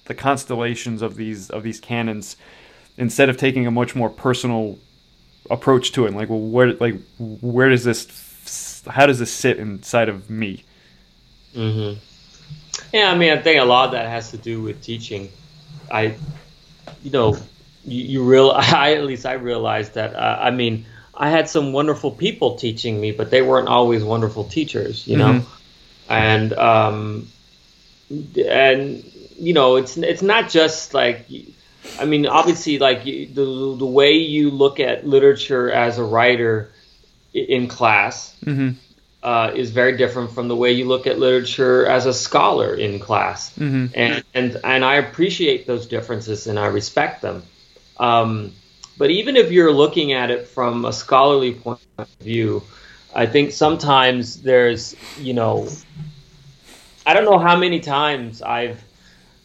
the constellations of these of these canons instead of taking a much more personal approach to it? And like well where like where does this how does this sit inside of me?
Mm-hmm. yeah i mean i think a lot of that has to do with teaching. I you know you, you real I at least I realized that uh, I mean I had some wonderful people teaching me, but they weren't always wonderful teachers, you know, mm-hmm. and um, and you know it's it's not just like I mean obviously like the the way you look at literature as a writer in class. Mm-hmm. Uh, is very different from the way you look at literature as a scholar in class, mm-hmm. and and and I appreciate those differences and I respect them. Um, but even if you're looking at it from a scholarly point of view, I think sometimes there's, you know, I don't know how many times I've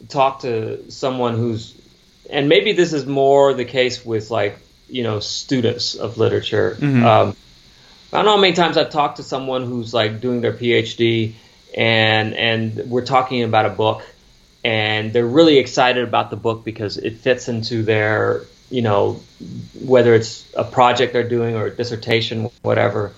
talked to someone who's, and maybe this is more the case with like, you know, students of literature. Mm-hmm. Um, I don't know how many times I've talked to someone who's like doing their PhD and and we're talking about a book and they're really excited about the book because it fits into their you know whether it's a project they're doing or a dissertation whatever.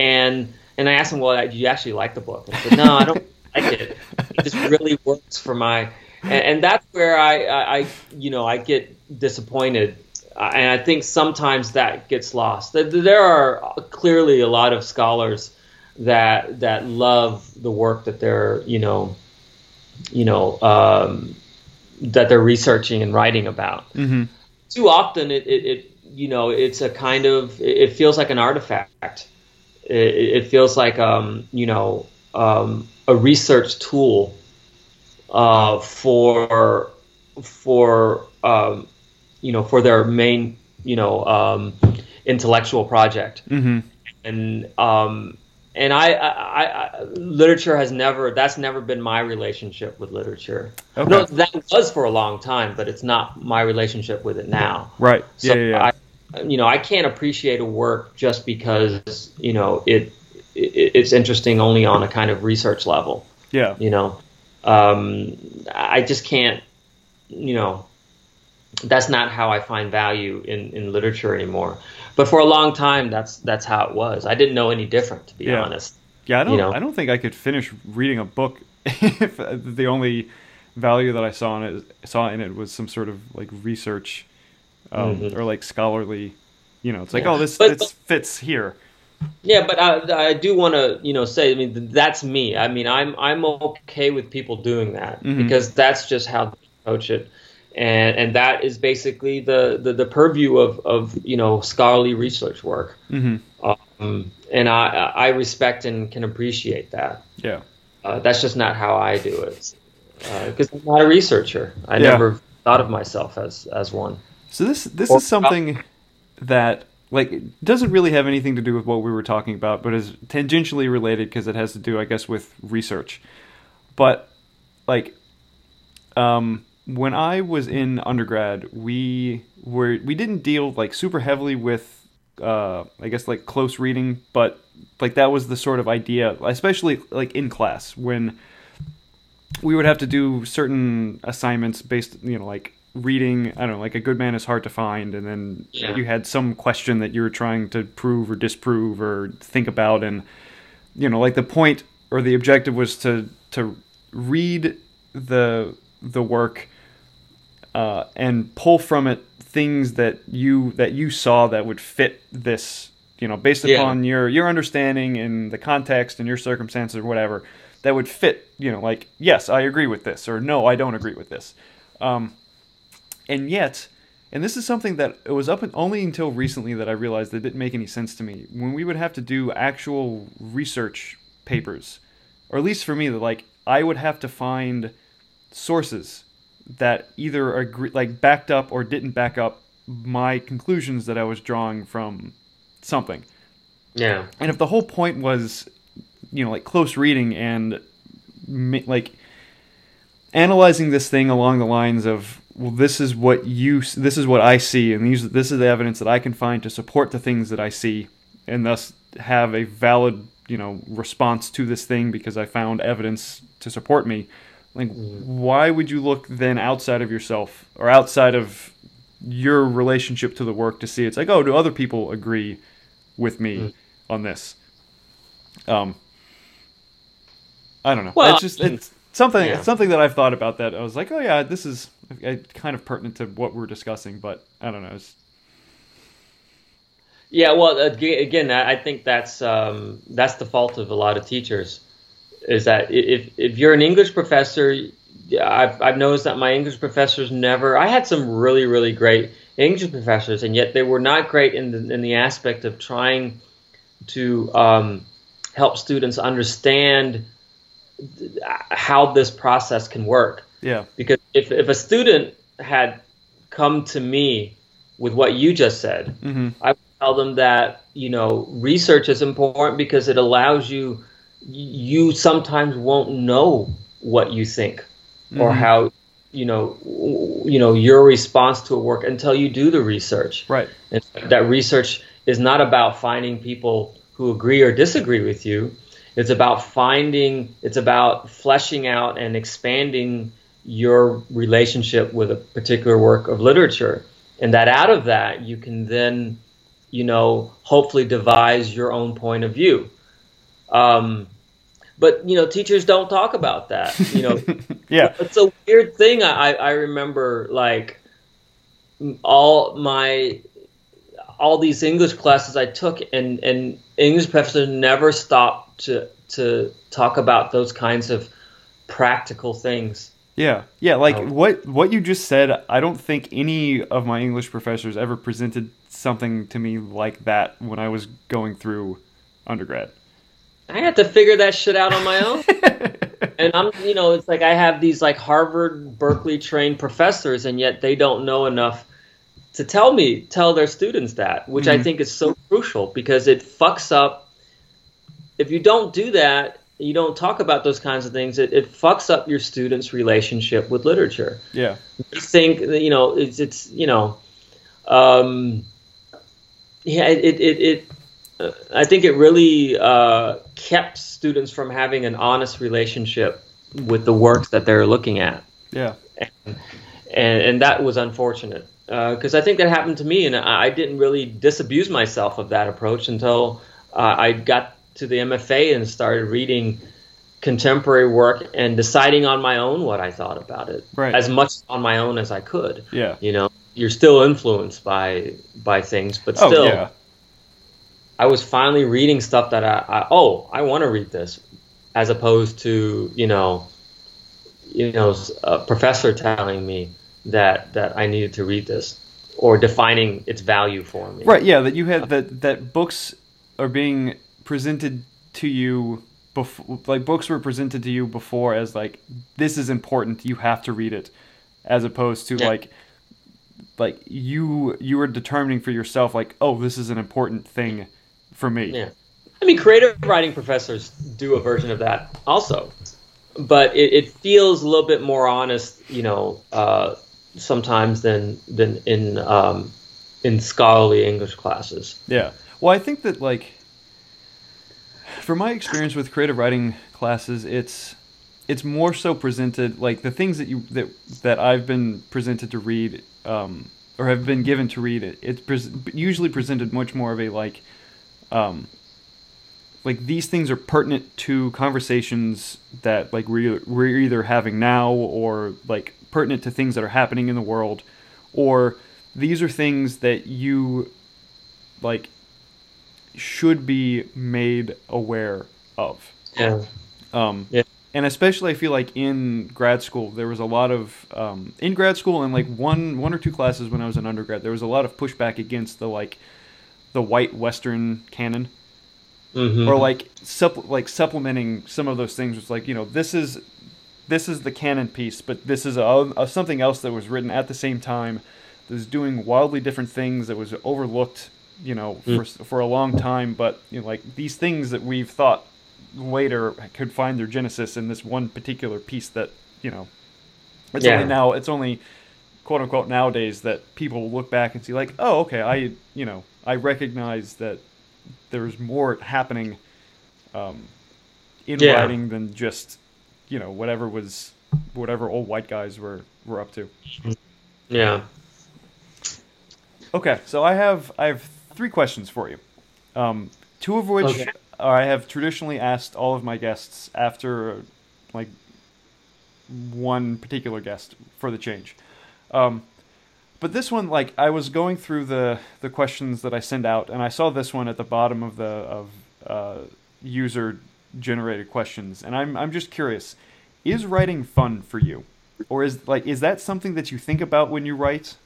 And and i asked them well do you actually like the book? Said no i don't like it. It just really works for my and, and that's where I, I, I you know i get disappointed. And i think sometimes that gets lost. There are clearly a lot of scholars that that love the work that they're you know you know um, that they're researching and writing about. Mm-hmm. Too often, it, it, it, you know it's a kind of it feels like an artifact. It, it feels like um, you know um, a research tool uh, for for um, you know for their main you know um, intellectual project. Mm-hmm. And um, and I, I, I, literature has never that's never been my relationship with literature. Okay. No, that was for a long time, but it's not my relationship with it now.
Right. So yeah, yeah,
yeah. I, you know, I can't appreciate a work just because you know it, it, it's interesting only on a kind of research level.
Yeah.
You know, um, I just can't. You know, that's not how I find value in in literature anymore but for a long time, that's that's how it was. I didn't know any different, to be
yeah.
honest.
Yeah, I don't. You know? I don't think I could finish reading a book if the only value that I saw in it saw in it was some sort of like research um, mm-hmm. or like scholarly. You know, it's like, yeah. oh, this but, this fits here.
Yeah, but I, I do want to, you know, say, I mean, that's me. I mean, I'm I'm okay with people doing that mm-hmm. because that's just how they approach it and and that is basically the the, the purview of, of you know scholarly research work. Mm-hmm. Um, and I I respect and can appreciate that.
Yeah,
uh, that's just not how I do it because uh, I'm not a researcher. I yeah. never thought of myself as as one.
So this this or, is something that like doesn't really have anything to do with what we were talking about, but is tangentially related because it has to do, I guess, with research. But like, um, when I was in undergrad, we were we didn't deal like super heavily with uh, I guess like close reading, but like that was the sort of idea, especially like in class when we would have to do certain assignments based, you know, like reading. I don't know, like a good man is hard to find, and then
Yeah.
you had some question that you were trying to prove or disprove or think about, and you know, like the point or the objective was to to read the the work uh, and pull from it things that you that you saw that would fit this you know based
Yeah.
upon your your understanding and the context and your circumstances or whatever that would fit you know like yes i agree with this or no i don't agree with this um, and yet and this is something that it was up and only until recently that i realized that didn't make any sense to me when we would have to do actual research papers or at least for me that like i would have to find sources that either agree, like backed up or didn't back up my conclusions that I was drawing from something.
Yeah.
And if the whole point was, you know, like close reading and like analyzing this thing along the lines of, well, this is what you, this is what I see, and these, this is the evidence that I can find to support the things that I see, and thus have a valid, you know, response to this thing because I found evidence to support me. Like, why would you look then outside of yourself or outside of your relationship to the work to see it's like, oh, do other people agree with me on this? Um, I don't know.
Well,
it's just it's something
yeah.
it's something that I've thought about that I was like, oh yeah, this is uh, kind of pertinent to what we're discussing, but I don't know. It's,
Yeah, well, again, I I think that's um, that's the fault of a lot of teachers, is that if if you're an English professor, I've I've noticed that my English professors never. I had some really really great English professors, and yet they were not great in the in the aspect of trying to um, help students understand how this process can work
yeah,
because if, if a student had come to me with what you just said
hmm
i would tell them that you know research is important because it allows you you sometimes won't know what you think or
Mhm.
how you know you know your response to a work until you do the research
right,
and that research is not about finding people who agree or disagree with you. It's about finding, it's about fleshing out and expanding your relationship with a particular work of literature. And that out of that, you can then, you know, hopefully devise your own point of view. Um, but, you know, teachers don't talk about that. You know,
yeah,
it's a weird thing. I, I remember like all my all these English classes I took, and and English professors never stopped to to talk about those kinds of practical things.
yeah, yeah. Like
Um,
what what you just said, I don't think any of my English professors ever presented something to me like that when I was going through undergrad.
I had to figure that shit out on my own. and I'm, you know, it's like I have these like Harvard, Berkeley trained professors, and yet they don't know enough to tell me, tell their students that, which I
Mhm.
think is so crucial because it fucks up. If you don't do that, you don't talk about those kinds of things. It, it fucks up your students' relationship with literature.
yeah,
They think, you know, it's, it's you know, um, yeah, it, it, it, I think it really uh, kept students from having an honest relationship with the works that they're looking at,
yeah,
and and that was unfortunate because I think that happened to me, and I, I didn't really disabuse myself of that approach until uh, I got to the MFA and started reading contemporary work and deciding on my own what I thought about it,
Right.
as much on my own as I could.
yeah.
You know, you're still influenced by by things, but
Oh
still,
yeah,
I was finally reading stuff that I, I oh I want to read this, as opposed to you know, you know a professor telling me that that I needed to read this or defining its value for me.
right. Yeah, that you had that that books are being presented to you before, like books were presented to you before as like this is important, you have to read it, as opposed to
Yeah.
like like you you were determining for yourself like oh this is an important thing for me.
Yeah. I mean, creative writing professors do a version of that also, but it, it feels a little bit more honest, you know, uh, sometimes than than in um, in scholarly English classes.
Yeah. Well, I think that like from my experience with creative writing classes, it's it's more so presented like the things that you that that I've been presented to read um, or have been given to read. It, it's pres usually presented much more of a like um, like these things are pertinent to conversations that like we're, we're either having now or like pertinent to things that are happening in the world or these are things that you like should be made aware of
Yeah.
um,
Yeah.
and especially I feel like in grad school there was a lot of um, in grad school and like one one or two classes when I was an undergrad there was a lot of pushback against the like the white Western canon
Mhm.
or like supp- like supplementing some of those things was like you know this is this is the canon piece but this is a, a something else that was written at the same time that was doing wildly different things that was overlooked you know for for a long time but you know like these things that we've thought later could find their genesis in this one particular piece that you know it's
Yeah.
only now it's only quote unquote nowadays that people look back and see like oh okay i you know i recognize that there's more happening um, in
Yeah.
writing than just you know whatever was whatever old white guys were were up to
Yeah.
okay so i have i have three questions for you um, two of which
Okay.
i have traditionally asked all of my guests after like one particular guest for the change um, but this one like i was going through the the questions that i send out and i saw this one at the bottom of the of uh, user generated questions and i'm i'm just curious is writing fun for you or is like is that something that you think about when you write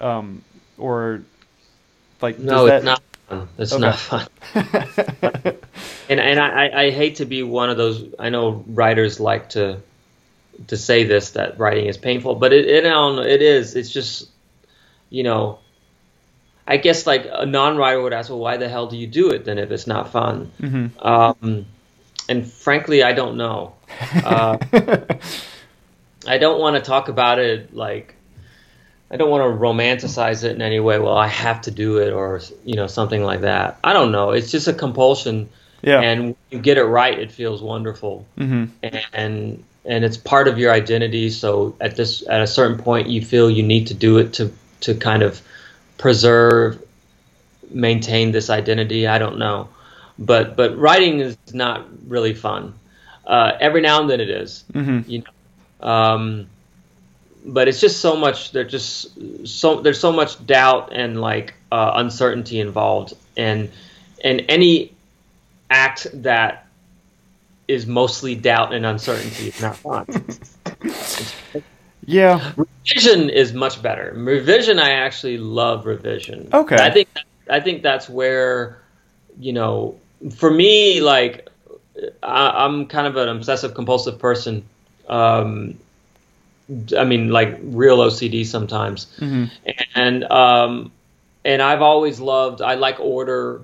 um or like
No,
does
it's not fun. It's
Okay.
not fun. And and I- I hate to be one of those. I know writers like to to say this that writing is painful, but it it, know, it is. It's just you know. I guess like a non-writer would ask, well, why the hell do you do it then if it's not fun?
Mhm.
Um, and frankly, I don't know. Uh, I don't want to talk about it like I don't want to romanticize it in any way. Well, I have to do it, or you know, something like that. I don't know. It's just a compulsion,
yeah
and when you get it right, it feels wonderful,
hmm
and and it's part of your identity. So at this, at a certain point, you feel you need to do it to to kind of preserve, maintain this identity. I don't know, but but writing is not really fun. Uh, every now and then it is
hmm
you know um but it's just so much there's just so there's so much doubt and like uh, uncertainty involved and and any act that is mostly doubt and uncertainty not fun
yeah.
Revision is much better. Revision i actually love revision.
Okay.
i think i think that's where you know for me like I, i'm kind of an obsessive compulsive person. Um i mean like real ocd sometimes.
Hmm
and um and i've always loved i like order.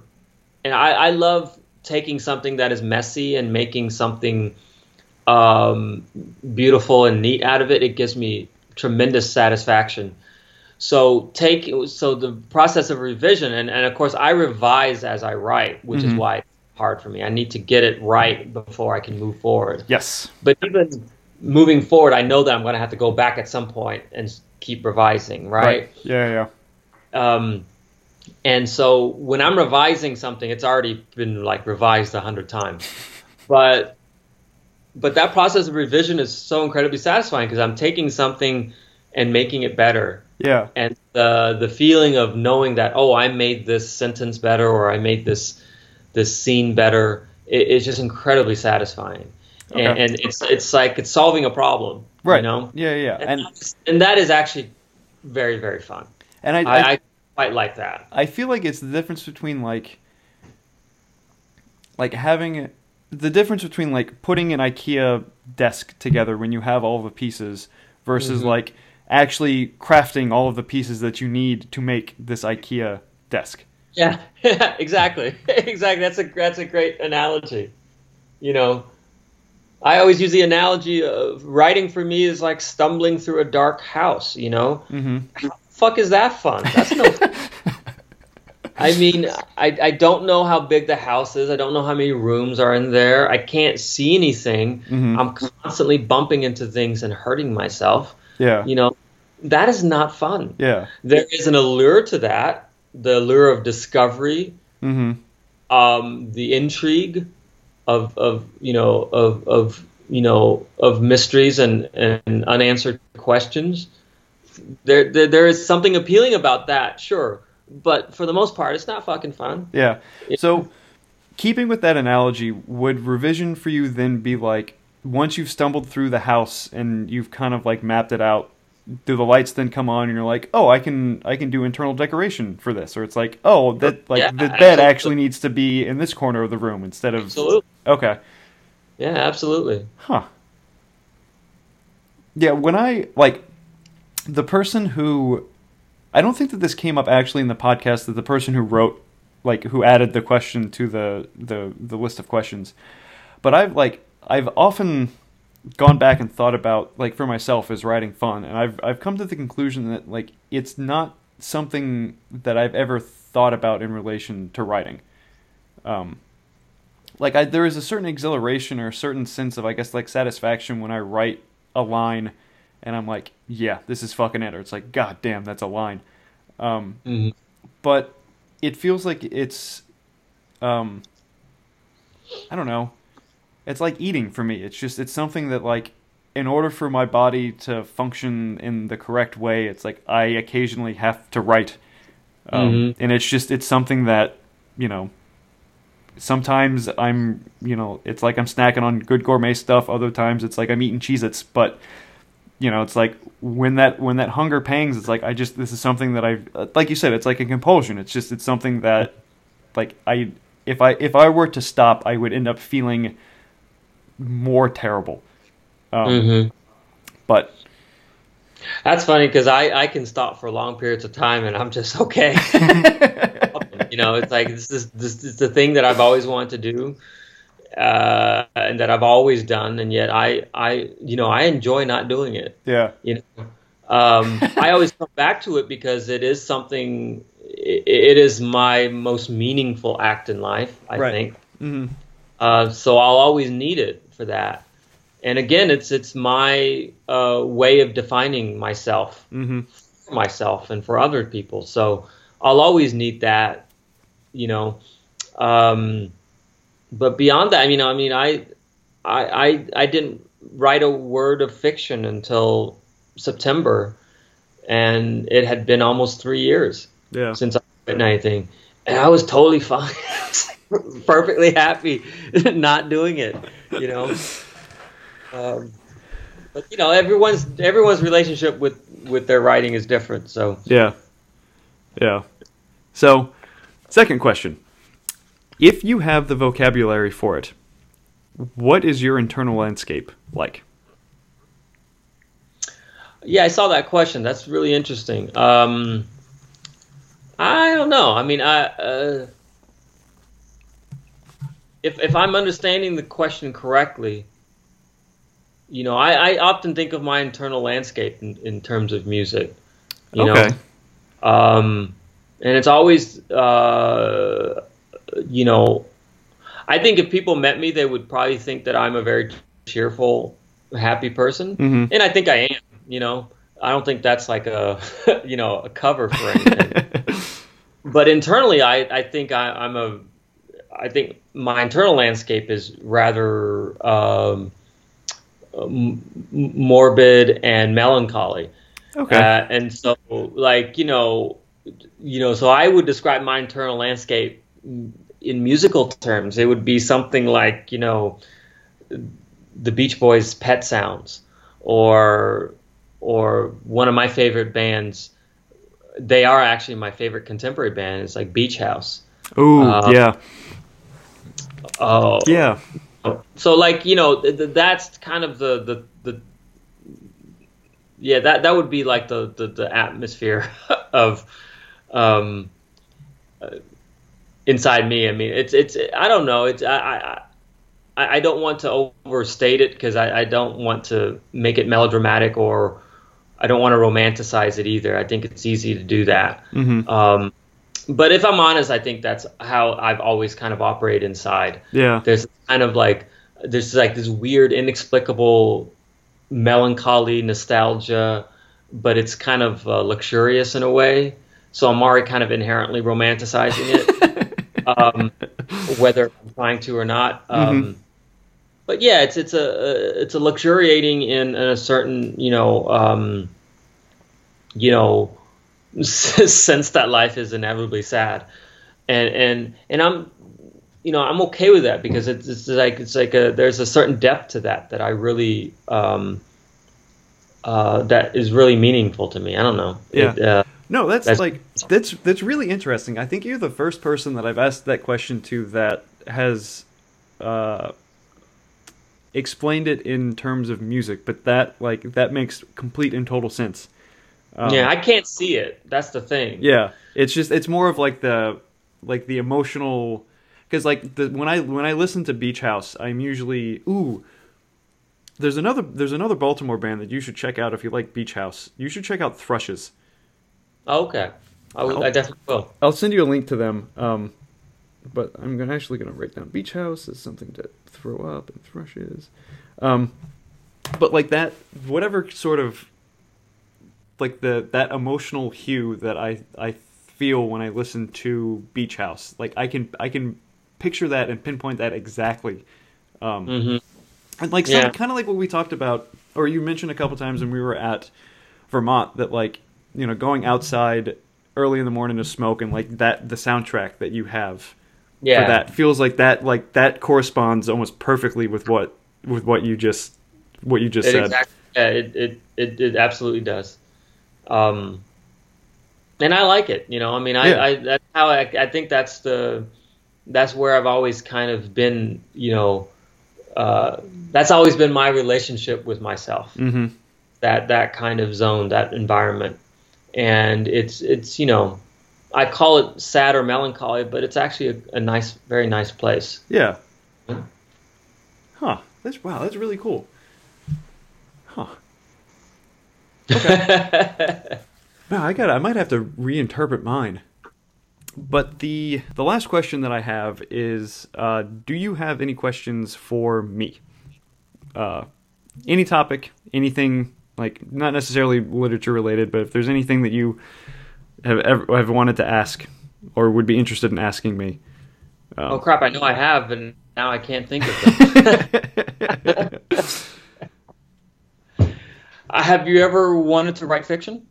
And i i love taking something that is messy and making something um beautiful and neat out of it it gives me tremendous satisfaction. So take so the process of revision and, and of course i revise as i write which is
Mhm.
why it's hard for me. I need to get it right before i can move forward.
Yes.
But even moving forward i know that i'm going to have to go back at some point and keep revising right,
yeah yeah.
Um, and so when i'm revising something it's already been like revised a hundred times. But but that process of revision is so incredibly satisfying because i'm taking something and making it better.
Yeah.
And the the feeling of knowing that oh I made this sentence better or I made this this scene better it, it's just incredibly satisfying. And,
Okay.
and it's it's like it's solving a problem
right.
you know
yeah yeah.
And,
and
and that is actually very very fun.
And I,
I,
I
I quite like that
I feel like it's the difference between like like having the difference between like putting an IKEA desk together when you have all the pieces versus
Mhm.
like actually crafting all of the pieces that you need to make this IKEA desk.
yeah exactly exactly that's a that's a great analogy you know I always use the analogy of writing for me is like stumbling through a dark house. You know,
Mm-hmm.
Fuck is that fun? That's no. I mean, I, I don't know how big the house is. I don't know how many rooms are in there. I can't see anything.
Mhm.
I'm constantly bumping into things and hurting myself.
Yeah.
You know, that is not fun.
Yeah.
There is an allure to that, the allure of discovery,
Mm-hmm.
um, the intrigue of, of you know of, of you know of mysteries and, and unanswered questions. There, there there is something appealing about that, sure, but for the most part, it's not fucking fun.
Yeah. So, keeping with that analogy, would revision for you then be like once you've stumbled through the house and you've kind of like mapped it out? Do the lights then come on and you're like, oh, I can I can do internal decoration for this, or it's like, oh, that like
Yeah,
the bed
absolutely.
actually needs to be in this corner of the room instead of
Absolutely,
okay,
yeah, absolutely.
huh? Yeah, when I like the person who I don't think that this came up actually in the podcast that the person who wrote like who added the question to the the the list of questions. But I've like I've often gone back and thought about like for myself as writing fun and I've I've come to the conclusion that like it's not something that I've ever thought about in relation to writing. Um like I there is a certain exhilaration or a certain sense of I guess like satisfaction when I write a line and I'm like, yeah, this is fucking it or it's like god damn, that's a line. Um
hmm
but it feels like it's um I don't know. It's like eating for me. It's just it's something that like in order for my body to function in the correct way, it's like I occasionally have to write. Um,
Mhm.
and it's just it's something that, you know, sometimes I'm, you know, it's like I'm snacking on good gourmet stuff, other times it's like I'm eating Cheez-Its, but you know, it's like when that when that hunger pangs, it's like I just this is something that i've like you said, it's like a compulsion. It's just it's something that like I if I if I were to stop, I would end up feeling more terrible. Um,
hmm
But
That's funny because I, I can stop for long periods of time and I'm just okay. you know, it's like this is this is the thing that I've always wanted to do, uh, and that I've always done, and yet I I you know I enjoy not doing it.
yeah,
You know, um, I always come back to it because it is something. It, it is my most meaningful act in life. I
Right.
think.
hmm
Uh, so I'll always need it for that. And again, it's it's my uh, way of defining myself,
hmm
for myself, and for other people. So I'll always need that, you know. Um, but beyond that, I mean, I mean, I, I, I, I didn't write a word of fiction until September, and it had been almost three years
yeah,
since I've written anything, and I was totally fine, perfectly happy not doing it. You know, um, but you know, everyone's everyone's relationship with with their writing is different. So
yeah, yeah. So, second question: If you have the vocabulary for it, what is your internal landscape like?
yeah, I saw that question. That's really interesting. Um, I don't know. I mean, I. Uh, if, if I'm understanding the question correctly, you know, I, I often think of my internal landscape in, in terms of music. You
okay.
know, um, and it's always, uh, you know, I think if people met me, they would probably think that I'm a very cheerful, happy person,
hmm
and I think I am. You know, I don't think that's like a, you know, a cover for anything. but internally, I, I think I, I'm a, I think my internal landscape is rather um, m- morbid and melancholy.
okay.
Uh, and so, like you know, you know, so I would describe my internal landscape in musical terms. It would be something like you know, the Beach Boys' "Pet Sounds," or or one of my favorite bands. They are actually my favorite contemporary band. It's like Beach House.
Ooh,
uh,
yeah,
Oh,
yeah,
so like you know th- th- that's kind of the the the yeah that that would be like the the, the atmosphere of um uh, inside me i mean it's it's i don't know it's i i I- don't want to overstate it because I, I don't want to make it melodramatic or I don't want to romanticize it either. I think it's easy to do that.
Mm-hmm.
Um, but if I'm honest, I think that's how I've always kind of operated inside.
Yeah.
There's kind of like there's like this weird, inexplicable melancholy, nostalgia, but it's kind of uh, luxurious in a way. So I'm already kind of inherently romanticizing it, um, whether I'm trying to or not. Um,
Mhm.
But yeah, it's it's a it's a luxuriating in, in a certain you know um, you know sense that life is inevitably sad, and and and I'm you know I'm okay with that because it's, it's like it's like a there's a certain depth to that that I really um, uh, that is really meaningful to me. I don't know.
Yeah.
It, uh,
No, that's,
That's-
like that's that's really interesting. I think you're the first person that I've asked that question to that has uh, explained it in terms of music, but that like that makes complete and total sense. Um,
yeah, I can't see it. That's the thing.
yeah, it's just it's more of like the like the emotional because like the when I when I listen to Beach House, I'm usually ooh. There's another there's another Baltimore band that you should check out if you like Beach House. You should check out Thrushes.
Oh, okay. I, I definitely will.
I'll send you a link to them. Um, but I'm gonna actually gonna write down beach house as something to throw up and thrushes. Um, but like that, whatever sort of like the that emotional hue that I I feel when I listen to Beach House, like I can I can picture that and pinpoint that exactly. Um,
hmm
and like
Yeah.
kind of like what we talked about, or you mentioned a couple times when we were at Vermont that like you know going outside early in the morning to smoke and like that the soundtrack that you have
Yeah.
for that feels like that like that corresponds almost perfectly with what with what you just what you just
It
said.
exactly, yeah, it, it, it, it absolutely does. Um, and I like it, you know, I mean, I,
Yeah.
I that's how I, I think that's the, that's where I've always kind of been, you know, uh, that's always been my relationship with myself,
hmm
that, that kind of zone, that environment. And it's, it's, you know, I call it sad or melancholy, but it's actually a, a nice, very nice place.
Yeah. Huh. That's wow. That's really cool. Huh. Okay. Wow, I got. I might have to reinterpret mine. But the the last question that I have is: uh, Do you have any questions for me? Uh, any topic, anything like not necessarily literature related, but if there's anything that you have ever have wanted to ask or would be interested in asking me.
oh crap, I know I have, and now I can't think of them. Uh, have you ever wanted to write fiction?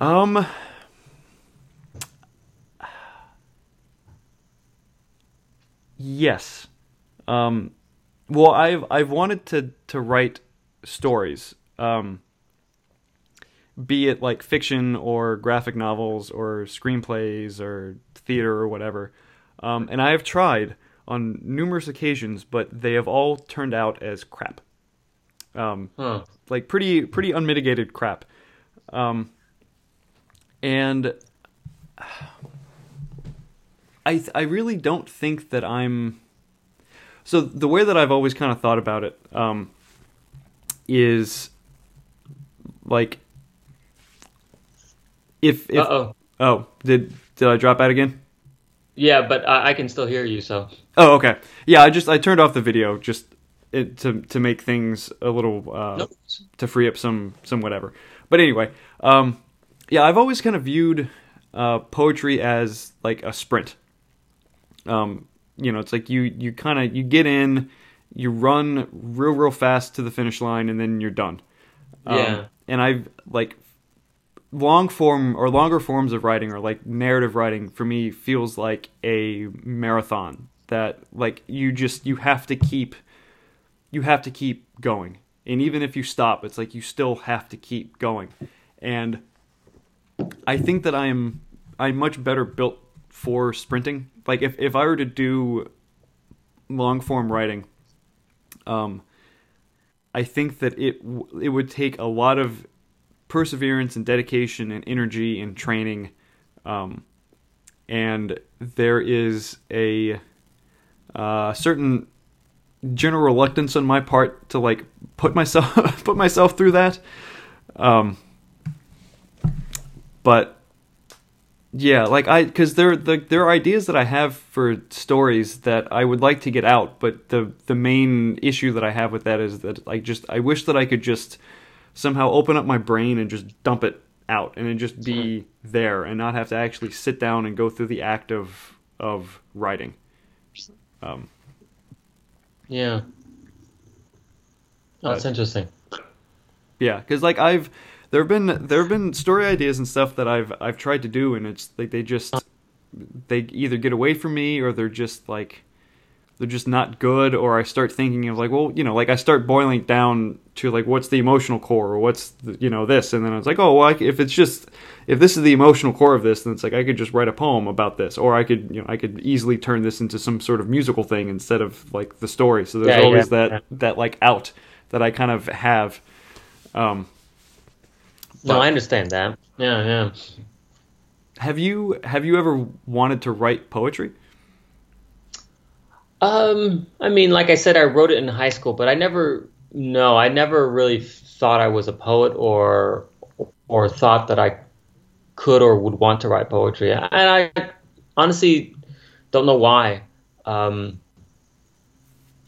Um. Yes. Um. Well, I've I've wanted to to write stories. Um. Be it like fiction or graphic novels or screenplays or theater or whatever. Um, and I have tried on numerous occasions, but they have all turned out as crap. Um,
Huh.
like pretty pretty unmitigated crap. Um, and I I really don't think that I'm. So the way that I've always kind of thought about it um, is like if if
Uh oh.
oh did did I drop out again?
Yeah, but I, I can still hear you. So
Oh okay yeah I just I turned off the video just it, to to make things a little uh,
Nope.
to free up some some whatever. But anyway, um, yeah, I've always kind of viewed uh, poetry as like a sprint. Um, you know, it's like you you kind of you get in, you run real real fast to the finish line, and then you're done. Um,
Yeah.
And I've like long form or longer forms of writing or like narrative writing for me feels like a marathon that like you just you have to keep you have to keep going. And even if you stop, it's like you still have to keep going. And I think that I'm I'm much better built for sprinting. Like if, if I were to do long form writing, um, I think that it it would take a lot of perseverance and dedication and energy and training, um, and there is a uh, certain general reluctance on my part to like put myself put myself through that. Um, but yeah, like I because there the, there are ideas that I have for stories that I would like to get out, but the the main issue that I have with that is that I just I wish that I could just somehow open up my brain and just dump it out and it just be there and not have to actually sit down and go through the act of of writing. Um,
Yeah. Oh, that's interesting.
Yeah, because like I've there have been there have been story ideas and stuff that I've I've tried to do, and it's like they just they either get away from me or they're just like they're just not good, or I start thinking of like well you know like I start boiling down to like what's the emotional core or what's the, you know this, and then it's like oh well I if it's just if this is the emotional core of this, then it's like I could just write a poem about this, or I could you know I could easily turn this into some sort of musical thing instead of like the story. So there's
Yeah,
always
yeah,
that that like out that I kind of have. Um,
No, I understand that. Yeah, yeah.
have you have you ever wanted to write poetry?
Um, I mean, like I said, I wrote it in high school, but I never, no, I never really thought I was a poet or or thought that I could or would want to write poetry. And I honestly don't know why. Um,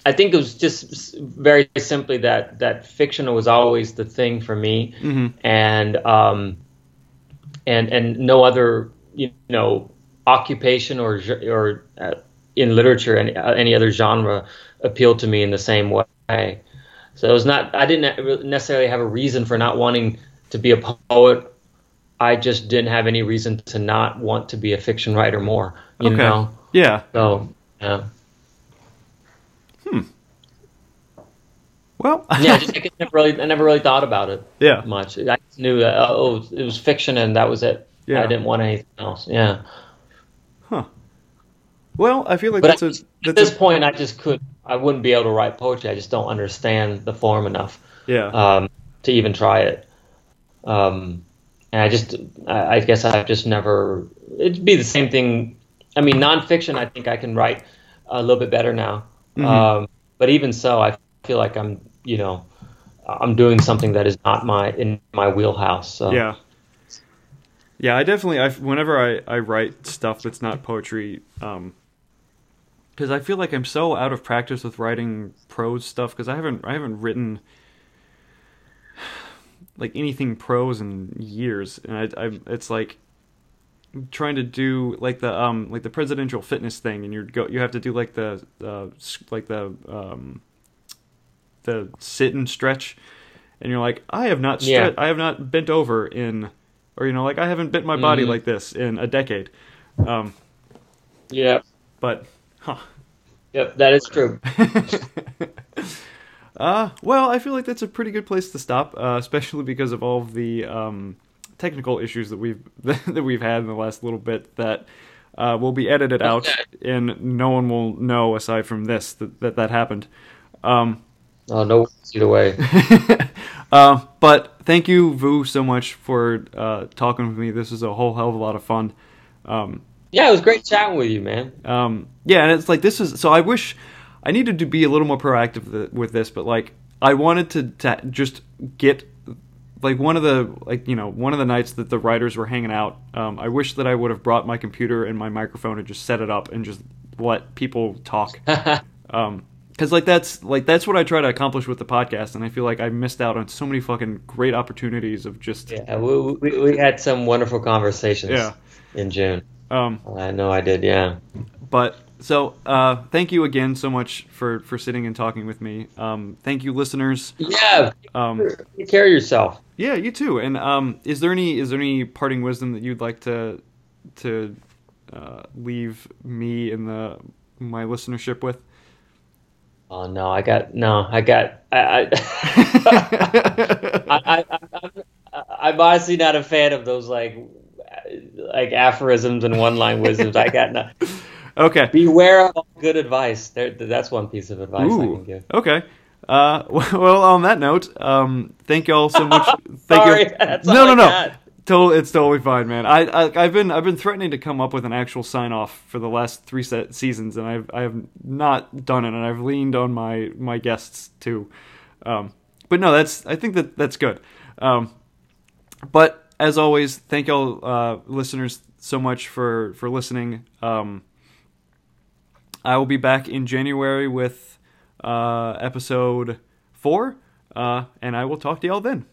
I think it was just very simply that that fiction was always the thing for me,
Mm-hmm.
and um, and and no other you know occupation or or uh, in literature any uh, any other genre appealed to me in the same way. So it was not I didn't necessarily have a reason for not wanting to be a poet. I just didn't have any reason to not want to be a fiction writer more. You
Okay.
know.
Yeah.
So yeah.
Well.
yeah, just, I never really, I never really thought about it
yeah.
much. I just knew that oh, it was fiction and that was it.
Yeah.
I didn't want anything else. Yeah, Huh.
Well, I feel like that's
at,
a
at this
a,
point, I just could, I wouldn't be able to write poetry. I just don't understand the form enough
yeah.
um, to even try it. Um, and I just, I, I guess I've just never. It'd be the same thing. I mean, nonfiction. I think I can write a little bit better now.
Mhm.
Um, but even so, I feel like I'm, you know, I'm doing something that is not my in my wheelhouse. So
Yeah. Yeah, I definitely. I whenever I I write stuff that's not poetry, um, because I feel like I'm so out of practice with writing prose stuff. Because I haven't I haven't written like anything prose in years, and I, I it's like trying to do like the um like the presidential fitness thing, and you go you have to do like the uh like the um the sit and stretch, and you're like I have not
Yeah.
I have not bent over in or you know like I haven't bent my body
Mhm.
like this in a decade, um
yeah,
but huh.
yep, that is true.
Uh, well, I feel like that's a pretty good place to stop, uh, especially because of all of the um, technical issues that we've that we've had in the last little bit that uh, will be edited out, and no one will know aside from this that that, that happened. Um,
Oh no, either way.
uh, but thank you, Vu, so much for uh, talking with me. This is a whole hell of a lot of fun. Um,
Yeah, it was great chatting with you, man.
Um, yeah, and it's like this is so. I wish I needed to be a little more proactive with this, but like I wanted to, to just get like one of the like you know one of the nights that the writers were hanging out. Um, I wish that I would have brought my computer and my microphone and just set it up and just let people talk. Um, because like that's like that's what I try to accomplish with the podcast, and I feel like I missed out on so many fucking great opportunities of just
yeah, we, we, we had some wonderful conversations
Yeah.
in June.
um,
I know I did, yeah.
But so, uh, thank you again so much for for sitting and talking with me. Um, thank you, listeners.
Yeah,
Um,
take care of yourself.
yeah, you too. And um, is there any is there any parting wisdom that you'd like to to uh, leave me and the my listenership with?
Oh no, I got no, I got I I, I, I'm honestly not a fan of those like like aphorisms and one line wisdoms. I got no.
okay.
Beware of all good advice. There, that's one piece of advice I can give.
Okay. Uh, well, on that note, um, thank you all so much. Thank
Sorry,
you. no, no, no. It's totally fine, man. I, I have been I've been threatening to come up with an actual sign off for the last three set seasons, and I've I have not done it, and I've leaned on my my guests too. Um, but no, that's I think that that's good. Um, but as always, thank y'all uh, listeners so much for for listening. Um, I will be back in January with uh, episode four, uh, and I will talk to y'all then.